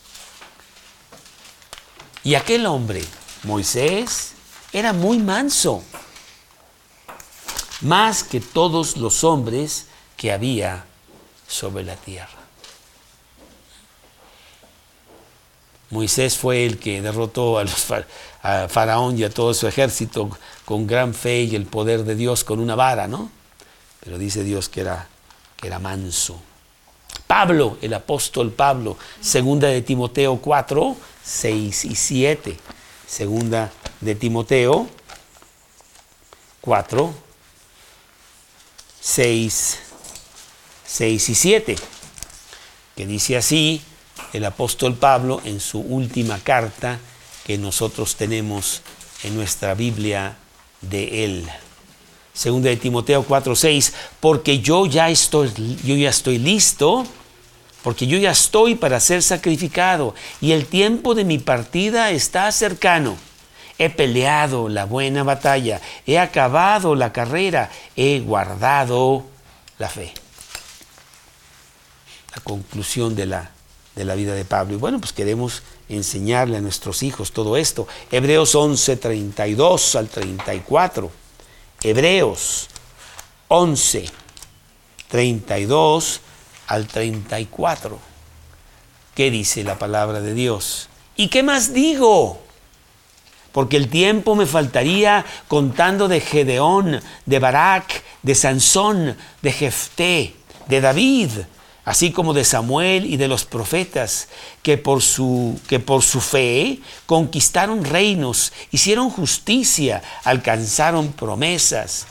Y aquel hombre, Moisés, era muy manso más que todos los hombres que había sobre la tierra. Moisés fue el que derrotó a, Faraón y a todo su ejército con gran fe y el poder de Dios con una vara, ¿no? Pero dice Dios que era, que era manso. Pablo, el apóstol Pablo, segunda de Timoteo 4, 6 y 7. Segunda de Timoteo 4, 6, 6 y 7. que dice así el apóstol Pablo en su última carta que nosotros tenemos en nuestra Biblia de él. Segunda de Timoteo 4:6, porque yo ya estoy yo ya estoy listo, porque yo ya estoy para ser sacrificado y el tiempo de mi partida está cercano. He peleado la buena batalla, he acabado la carrera, he guardado la fe. La conclusión de la, de la vida de Pablo. Y bueno, pues queremos enseñarle a nuestros hijos todo esto. Hebreos 11, 32 al 34. Hebreos 11, 32 al 34. ¿Qué dice la palabra de Dios? ¿Y qué más digo? Porque el tiempo me faltaría contando de Gedeón, de Barak, de Sansón, de Jefté, de David, así como de Samuel y de los profetas, que por su, que por su fe conquistaron reinos, hicieron justicia, alcanzaron promesas,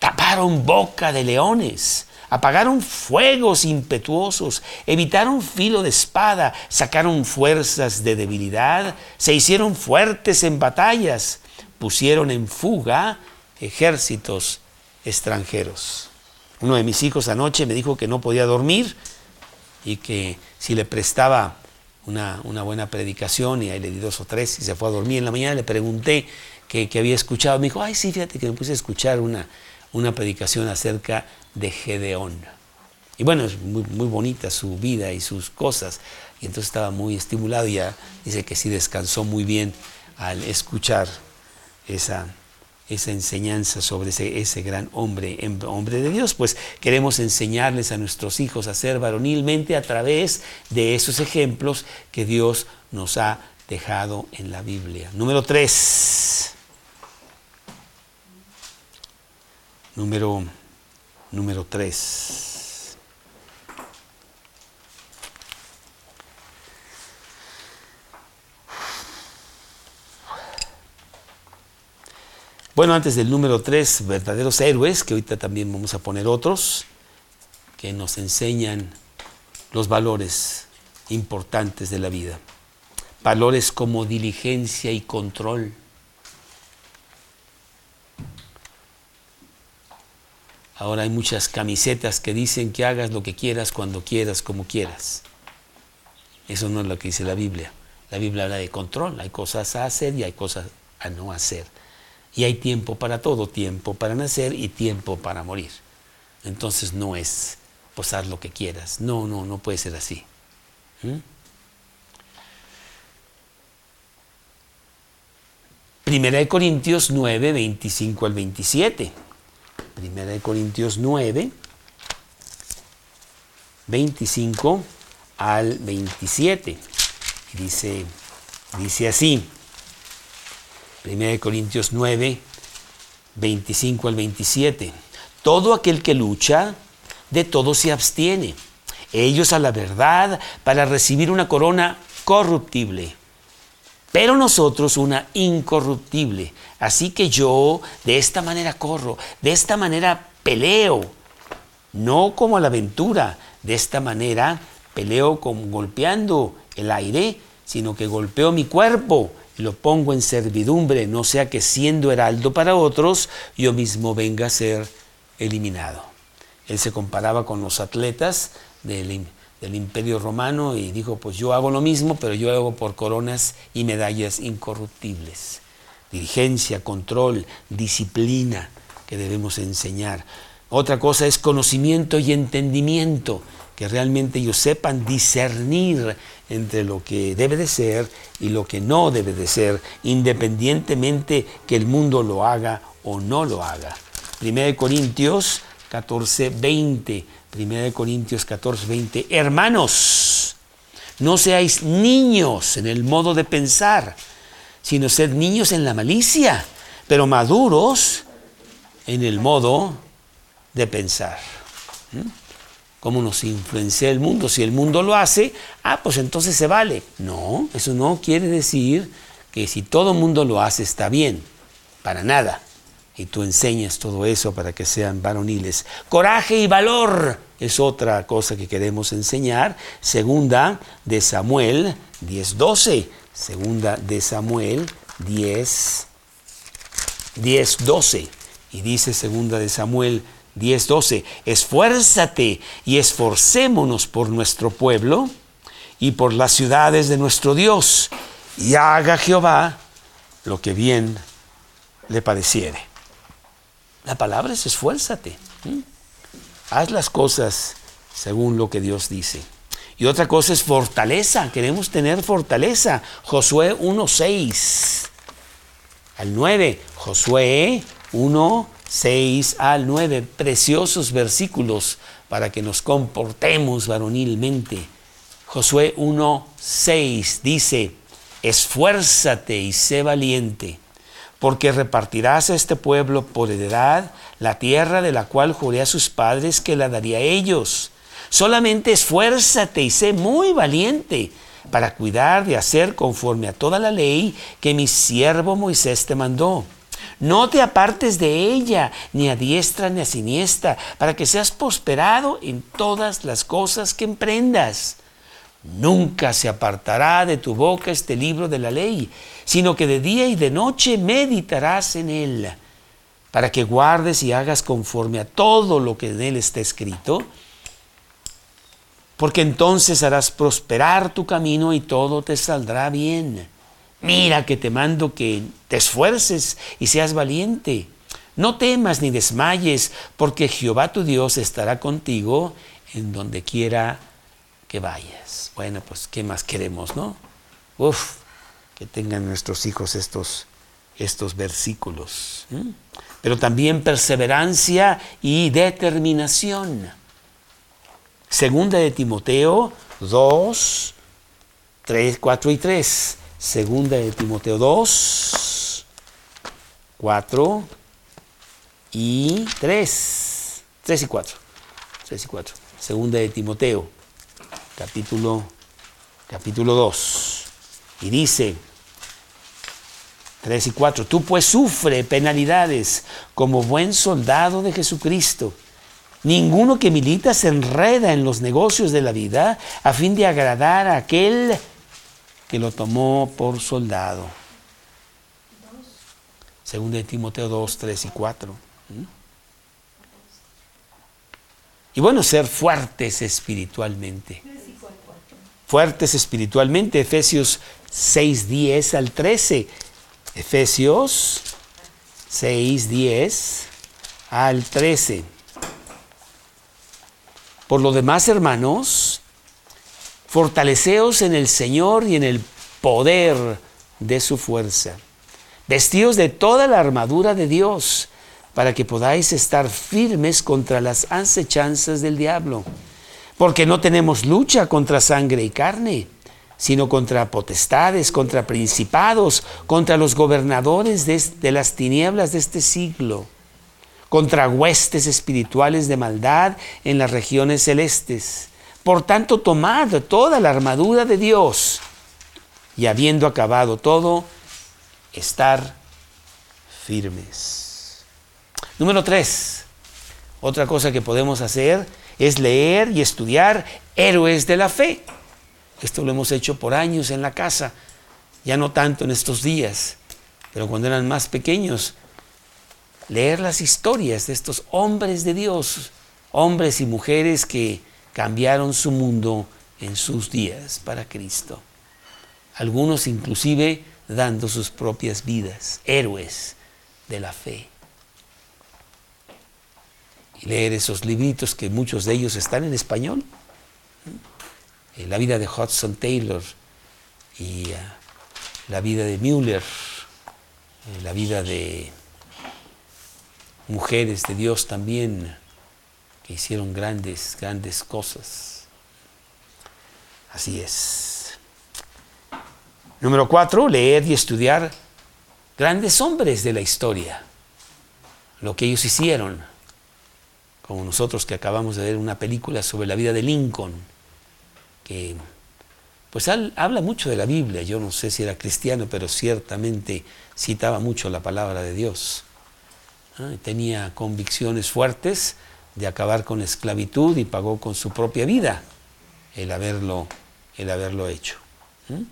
taparon boca de leones, apagaron fuegos impetuosos, evitaron filo de espada, sacaron fuerzas de debilidad, se hicieron fuertes en batallas, pusieron en fuga ejércitos extranjeros. Uno de mis hijos anoche me dijo que no podía dormir y que si le prestaba una, buena predicación y ahí le di dos o tres y se fue a dormir. En la mañana le pregunté qué había escuchado. Me dijo, ay, sí, fíjate que me puse a escuchar una, una predicación acerca de Gedeón. Y bueno, es muy, muy bonita su vida y sus cosas. Y entonces estaba muy estimulado y ya dice que sí descansó muy bien al escuchar esa, esa enseñanza sobre ese, ese, gran hombre, hombre de Dios, pues queremos enseñarles a nuestros hijos a ser varonilmente a través de esos ejemplos que Dios nos ha dejado en la Biblia. Número tres. Número, número tres. Bueno, antes del número tres, verdaderos héroes, que ahorita también vamos a poner otros, que nos enseñan los valores importantes de la vida. Valores como diligencia y control. Ahora hay muchas camisetas que dicen que hagas lo que quieras, cuando quieras, como quieras. Eso no es lo que dice la Biblia. La Biblia habla de control. Hay cosas a hacer y hay cosas a no hacer. Y hay tiempo para todo, tiempo para nacer y tiempo para morir. Entonces no es posar lo que quieras. No, no, no puede ser así. ¿Mm? Primera de Corintios 9, 25 al 27. Primera de Corintios 9, 25 al 27. Dice, dice así. 1 Corintios 9, 25 al 27. Todo aquel que lucha, de todo se abstiene. Ellos a la verdad para recibir una corona corruptible, pero nosotros una incorruptible. Así que yo de esta manera corro, de esta manera peleo, no como a la aventura, de esta manera peleo con golpeando el aire, sino que golpeo mi cuerpo lo pongo en servidumbre, no sea que siendo heraldo para otros, yo mismo venga a ser eliminado. Él se comparaba con los atletas del, del imperio romano y dijo, pues yo hago lo mismo, pero yo hago por coronas y medallas incorruptibles. Dirigencia, control, disciplina que debemos enseñar. Otra cosa es conocimiento y entendimiento que realmente ellos sepan discernir entre lo que debe de ser y lo que no debe de ser, independientemente que el mundo lo haga o no lo haga. 1 Corintios 14, 20. 1 Corintios 14, 20. Hermanos, no seáis niños en el modo de pensar, sino sed niños en la malicia, pero maduros en el modo de pensar. ¿Mm? Cómo nos influencia el mundo. Si el mundo lo hace, ah, pues entonces se vale. No, eso no quiere decir que si todo el mundo lo hace está bien, para nada. y tú enseñas todo eso para que sean varoniles. Coraje y valor es otra cosa que queremos enseñar. Segunda de Samuel 10.12. Segunda de Samuel 10, 10.12. Y dice segunda de Samuel 10.12. Esfuérzate y esforcémonos por nuestro pueblo y por las ciudades de nuestro Dios. Y haga Jehová lo que bien le pareciere. La palabra es esfuérzate. Haz las cosas según lo que Dios dice. Y otra cosa es fortaleza. Queremos tener fortaleza. Josué 1.6 al 9. Josué 1.6 al 9. Preciosos versículos para que nos comportemos varonilmente. Josué 1.6 dice, esfuérzate y sé valiente porque repartirás a este pueblo por heredad la tierra de la cual juré a sus padres que la daría a ellos. Solamente esfuérzate y sé muy valiente para cuidar de hacer conforme a toda la ley que mi siervo Moisés te mandó. No te apartes de ella, ni a diestra ni a siniestra, para que seas prosperado en todas las cosas que emprendas. Nunca se apartará de tu boca este libro de la ley, sino que de día y de noche meditarás en él, para que guardes y hagas conforme a todo lo que en él está escrito, porque entonces harás prosperar tu camino y todo te saldrá bien. Mira que te mando que te esfuerces y seas valiente. No temas ni desmayes, porque Jehová tu Dios estará contigo en donde quiera que vayas. Bueno, pues, ¿qué más queremos, no? Uf, que tengan nuestros hijos estos, estos versículos. Pero también perseverancia y determinación. Segunda de Timoteo 2, 3, 4 y 3. Segunda de Timoteo 2, 4 y 3. 3 y 4. 3 y 4. Segunda de Timoteo, capítulo, capítulo 2. Y dice, 3 y 4, tú pues sufre penalidades como buen soldado de Jesucristo. Ninguno que milita se enreda en los negocios de la vida a fin de agradar a aquel que lo tomó por soldado. Según de Timoteo 2, 3 y 4. ¿Mm? Y bueno, ser fuertes espiritualmente. Fuertes espiritualmente, Efesios 6, 10 al 13. Efesios 6, 10 al 13. Por lo demás, hermanos, fortaleceos en el Señor y en el poder de su fuerza. Vestíos de toda la armadura de Dios para que podáis estar firmes contra las acechanzas del diablo. Porque no tenemos lucha contra sangre y carne, sino contra potestades, contra principados, contra los gobernadores de, de las tinieblas de este siglo contra huestes espirituales de maldad en las regiones celestes. Por tanto, tomad toda la armadura de Dios y habiendo acabado todo, estar firmes. Número tres, otra cosa que podemos hacer es leer y estudiar héroes de la fe. Esto lo hemos hecho por años en la casa, ya no tanto en estos días, pero cuando eran más pequeños leer las historias de estos hombres de Dios, hombres y mujeres que cambiaron su mundo en sus días para Cristo. Algunos inclusive dando sus propias vidas, héroes de la fe. Y leer esos libritos que muchos de ellos están en español. Eh, la vida de Hudson Taylor y ah, la vida de Müller, eh, la vida de mujeres de Dios también hicieron grandes, grandes cosas. Así es. Número cuatro, leer y estudiar grandes hombres de la historia, lo que ellos hicieron, como nosotros que acabamos de ver una película sobre la vida de Lincoln, que pues habla mucho de la Biblia, yo no sé si era cristiano, pero ciertamente citaba mucho la palabra de Dios. ¿eh? tenía convicciones fuertes de acabar con la esclavitud y pagó con su propia vida el haberlo, el haberlo hecho ¿eh?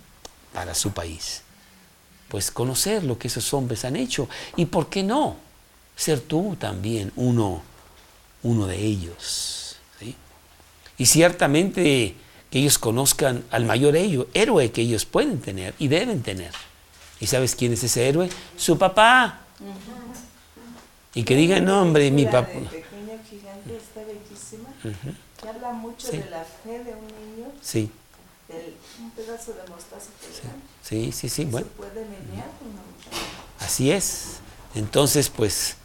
para su país. Pues conocer lo que esos hombres han hecho y por qué no ser tú también uno, uno de ellos. Y ciertamente que ellos conozcan al mayor héroe que ellos pueden tener y deben tener. ¿Y sabes quién es ese héroe? Su papá. Y que digan, no, hombre, mi papá. Que habla mucho de la fe de un niño. Sí. Del, un pedazo de mostaza sí. sí, sí, sí, bueno. Se puede menear Así es. Entonces, pues,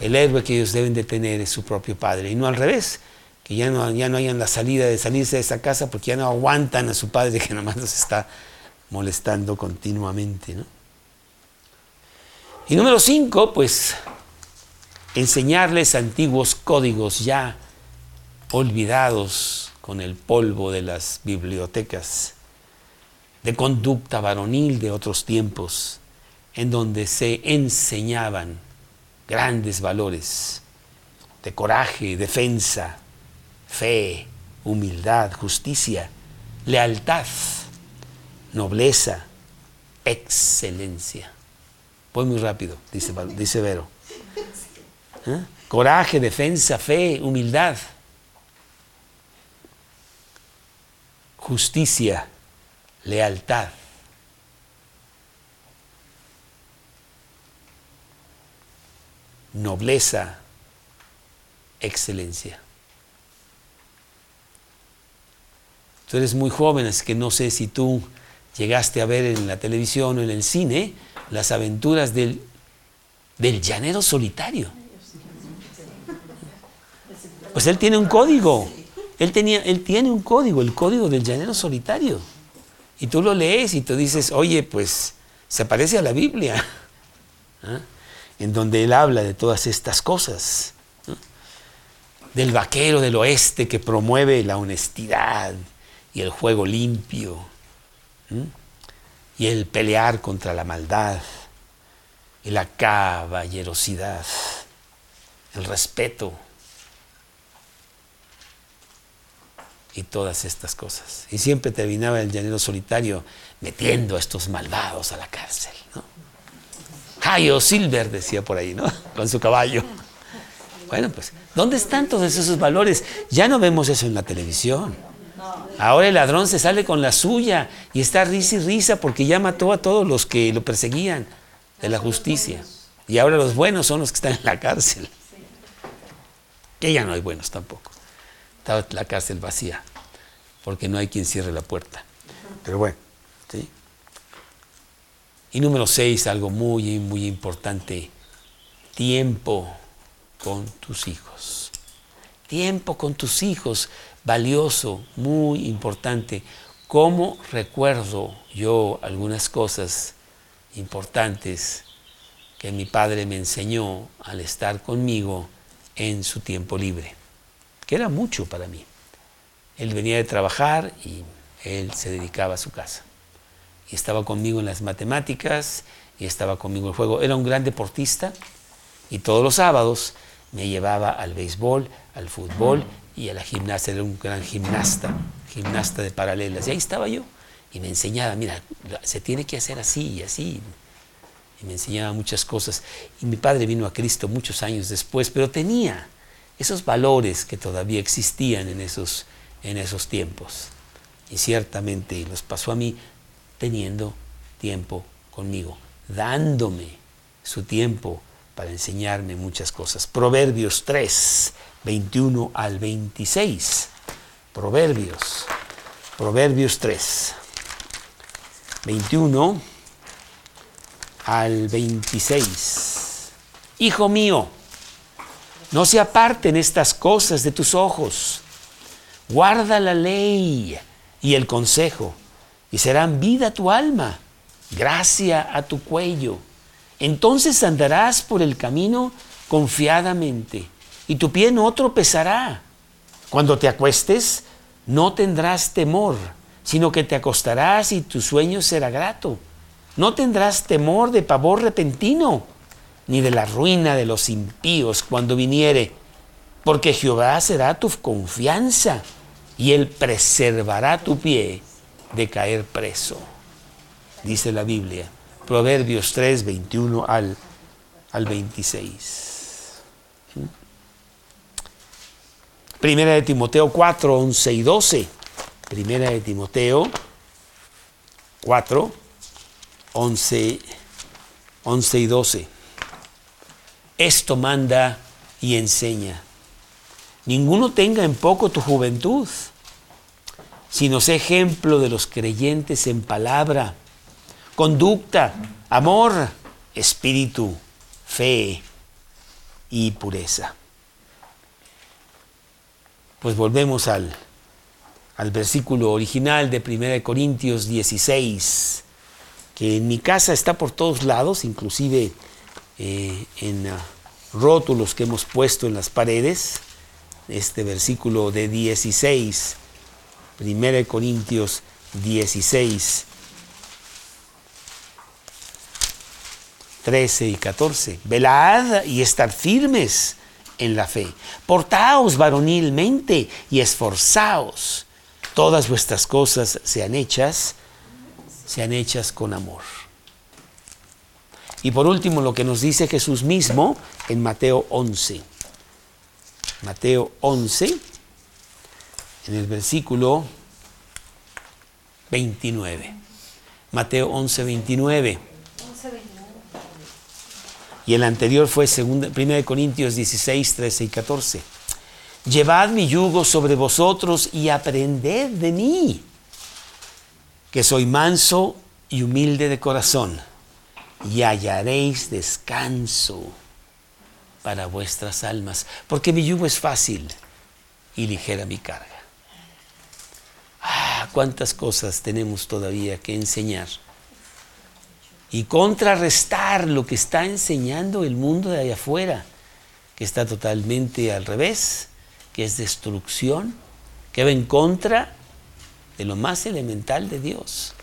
el héroe que ellos deben de tener es su propio padre y no al revés que ya no, ya no hayan la salida de salirse de esa casa porque ya no aguantan a su padre que nomás los está molestando continuamente. ¿no? Y número cinco, pues enseñarles antiguos códigos ya olvidados con el polvo de las bibliotecas, de conducta varonil de otros tiempos, en donde se enseñaban grandes valores de coraje, defensa, fe, humildad, justicia, lealtad, nobleza, excelencia. Voy muy rápido, dice, Vero. ¿Eh? Coraje, defensa, fe, humildad, justicia, lealtad. Nobleza, excelencia. Tú eres muy joven, así que no sé si tú llegaste a ver en la televisión o en el cine las aventuras del, del llanero solitario. Pues él tiene un código. Él, tenía, él tiene un código, el código del llanero solitario. Y tú lo lees y tú dices, oye, pues se parece a la Biblia, <laughs> en donde él habla de todas estas cosas. Del vaquero del oeste que promueve la honestidad, y el juego limpio y el pelear contra la maldad y la caballerosidad, el respeto y todas estas cosas. Y siempre terminaba el llanero solitario metiendo a estos malvados a la cárcel. ¿no? Jayo Silver decía por ahí, ¿no? <laughs> Con su caballo. Bueno, pues, ¿dónde están todos esos valores? Ya no vemos eso en la televisión. Ahora el ladrón se sale con la suya y está risa y risa porque ya mató a todos los que lo perseguían de la justicia. Y ahora los buenos son los que están en la cárcel. Que ya no hay buenos tampoco. La cárcel vacía porque no hay quien cierre la puerta. Pero bueno, ¿sí? Y número seis, algo muy, muy importante, tiempo con tus hijos. Tiempo con tus hijos valioso, muy importante. ¿Cómo recuerdo yo algunas cosas importantes que mi padre me enseñó al estar conmigo en su tiempo libre? Que era mucho para mí. Él venía de trabajar y él se dedicaba a su casa. Y estaba conmigo en las matemáticas y estaba conmigo en el juego. Era un gran deportista y todos los sábados me llevaba al béisbol, al fútbol y a la gimnasia, era un gran gimnasta, gimnasta de paralelas. Y ahí estaba yo y me enseñaba, mira, se tiene que hacer así y así. Y me enseñaba muchas cosas. Y mi padre vino a Cristo muchos años después, pero tenía esos valores que todavía existían en esos, en esos tiempos. Y ciertamente los pasó a mí teniendo tiempo conmigo, dándome su tiempo para enseñarme muchas cosas. Proverbios 3, 21 al 26. Proverbios. Proverbios 3. 21 al 26. Hijo mío, no se aparten estas cosas de tus ojos. Guarda la ley y el consejo, y serán vida a tu alma, gracia a tu cuello. Entonces andarás por el camino confiadamente y tu pie no tropezará. Cuando te acuestes, no tendrás temor, sino que te acostarás y tu sueño será grato. No tendrás temor de pavor repentino, ni de la ruina de los impíos cuando viniere, porque Jehová será tu confianza y él preservará tu pie de caer preso, dice la Biblia. Proverbios 3, 21 al, al 26. Primera de Timoteo 4, 11 y 12. Primera de Timoteo 4, 11, 11 y 12. Esto manda y enseña. Ninguno tenga en poco tu juventud, sino sé ejemplo de los creyentes en palabra, conducta, amor, espíritu, fe y pureza. Pues volvemos al, al versículo original de 1 Corintios 16, que en mi casa está por todos lados, inclusive eh, en uh, rótulos que hemos puesto en las paredes, este versículo de 16, 1 Corintios 16, 13 y 14. Velad y estar firmes en la fe. Portaos varonilmente y esforzaos. Todas vuestras cosas sean hechas, sean hechas con amor. Y por último, lo que nos dice Jesús mismo en Mateo 11. Mateo 11, en el versículo 29. Mateo 11, 29. Y el anterior fue 1 Corintios 16, 13 y 14. Llevad mi yugo sobre vosotros y aprended de mí, que soy manso y humilde de corazón, y hallaréis descanso para vuestras almas, porque mi yugo es fácil y ligera mi carga. Ah, cuántas cosas tenemos todavía que enseñar y contrarrestar lo que está enseñando el mundo de allá afuera, que está totalmente al revés, que es destrucción, que va en contra de lo más elemental de Dios.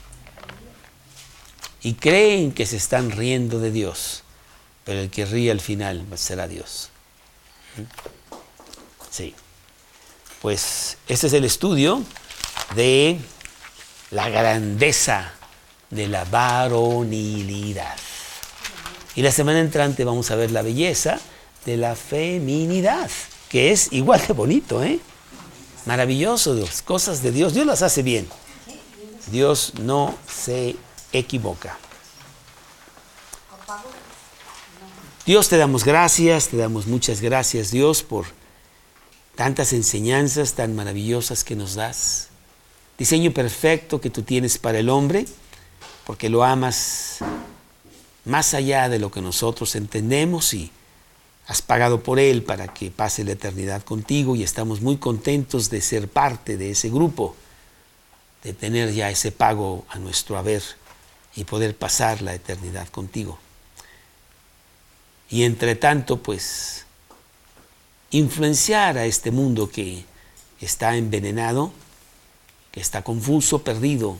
Y creen que se están riendo de Dios, pero el que ríe al final será Dios. Sí. Pues este es el estudio de la grandeza de la varonilidad. Y la semana entrante vamos a ver la belleza de la feminidad, que es igual de bonito, ¿eh? Maravilloso, las cosas de Dios. Dios las hace bien. Dios no se equivoca. Dios te damos gracias, te damos muchas gracias Dios por tantas enseñanzas tan maravillosas que nos das. Diseño perfecto que tú tienes para el hombre porque lo amas más allá de lo que nosotros entendemos y has pagado por él para que pase la eternidad contigo y estamos muy contentos de ser parte de ese grupo, de tener ya ese pago a nuestro haber y poder pasar la eternidad contigo. Y entre tanto, pues, influenciar a este mundo que está envenenado, que está confuso, perdido,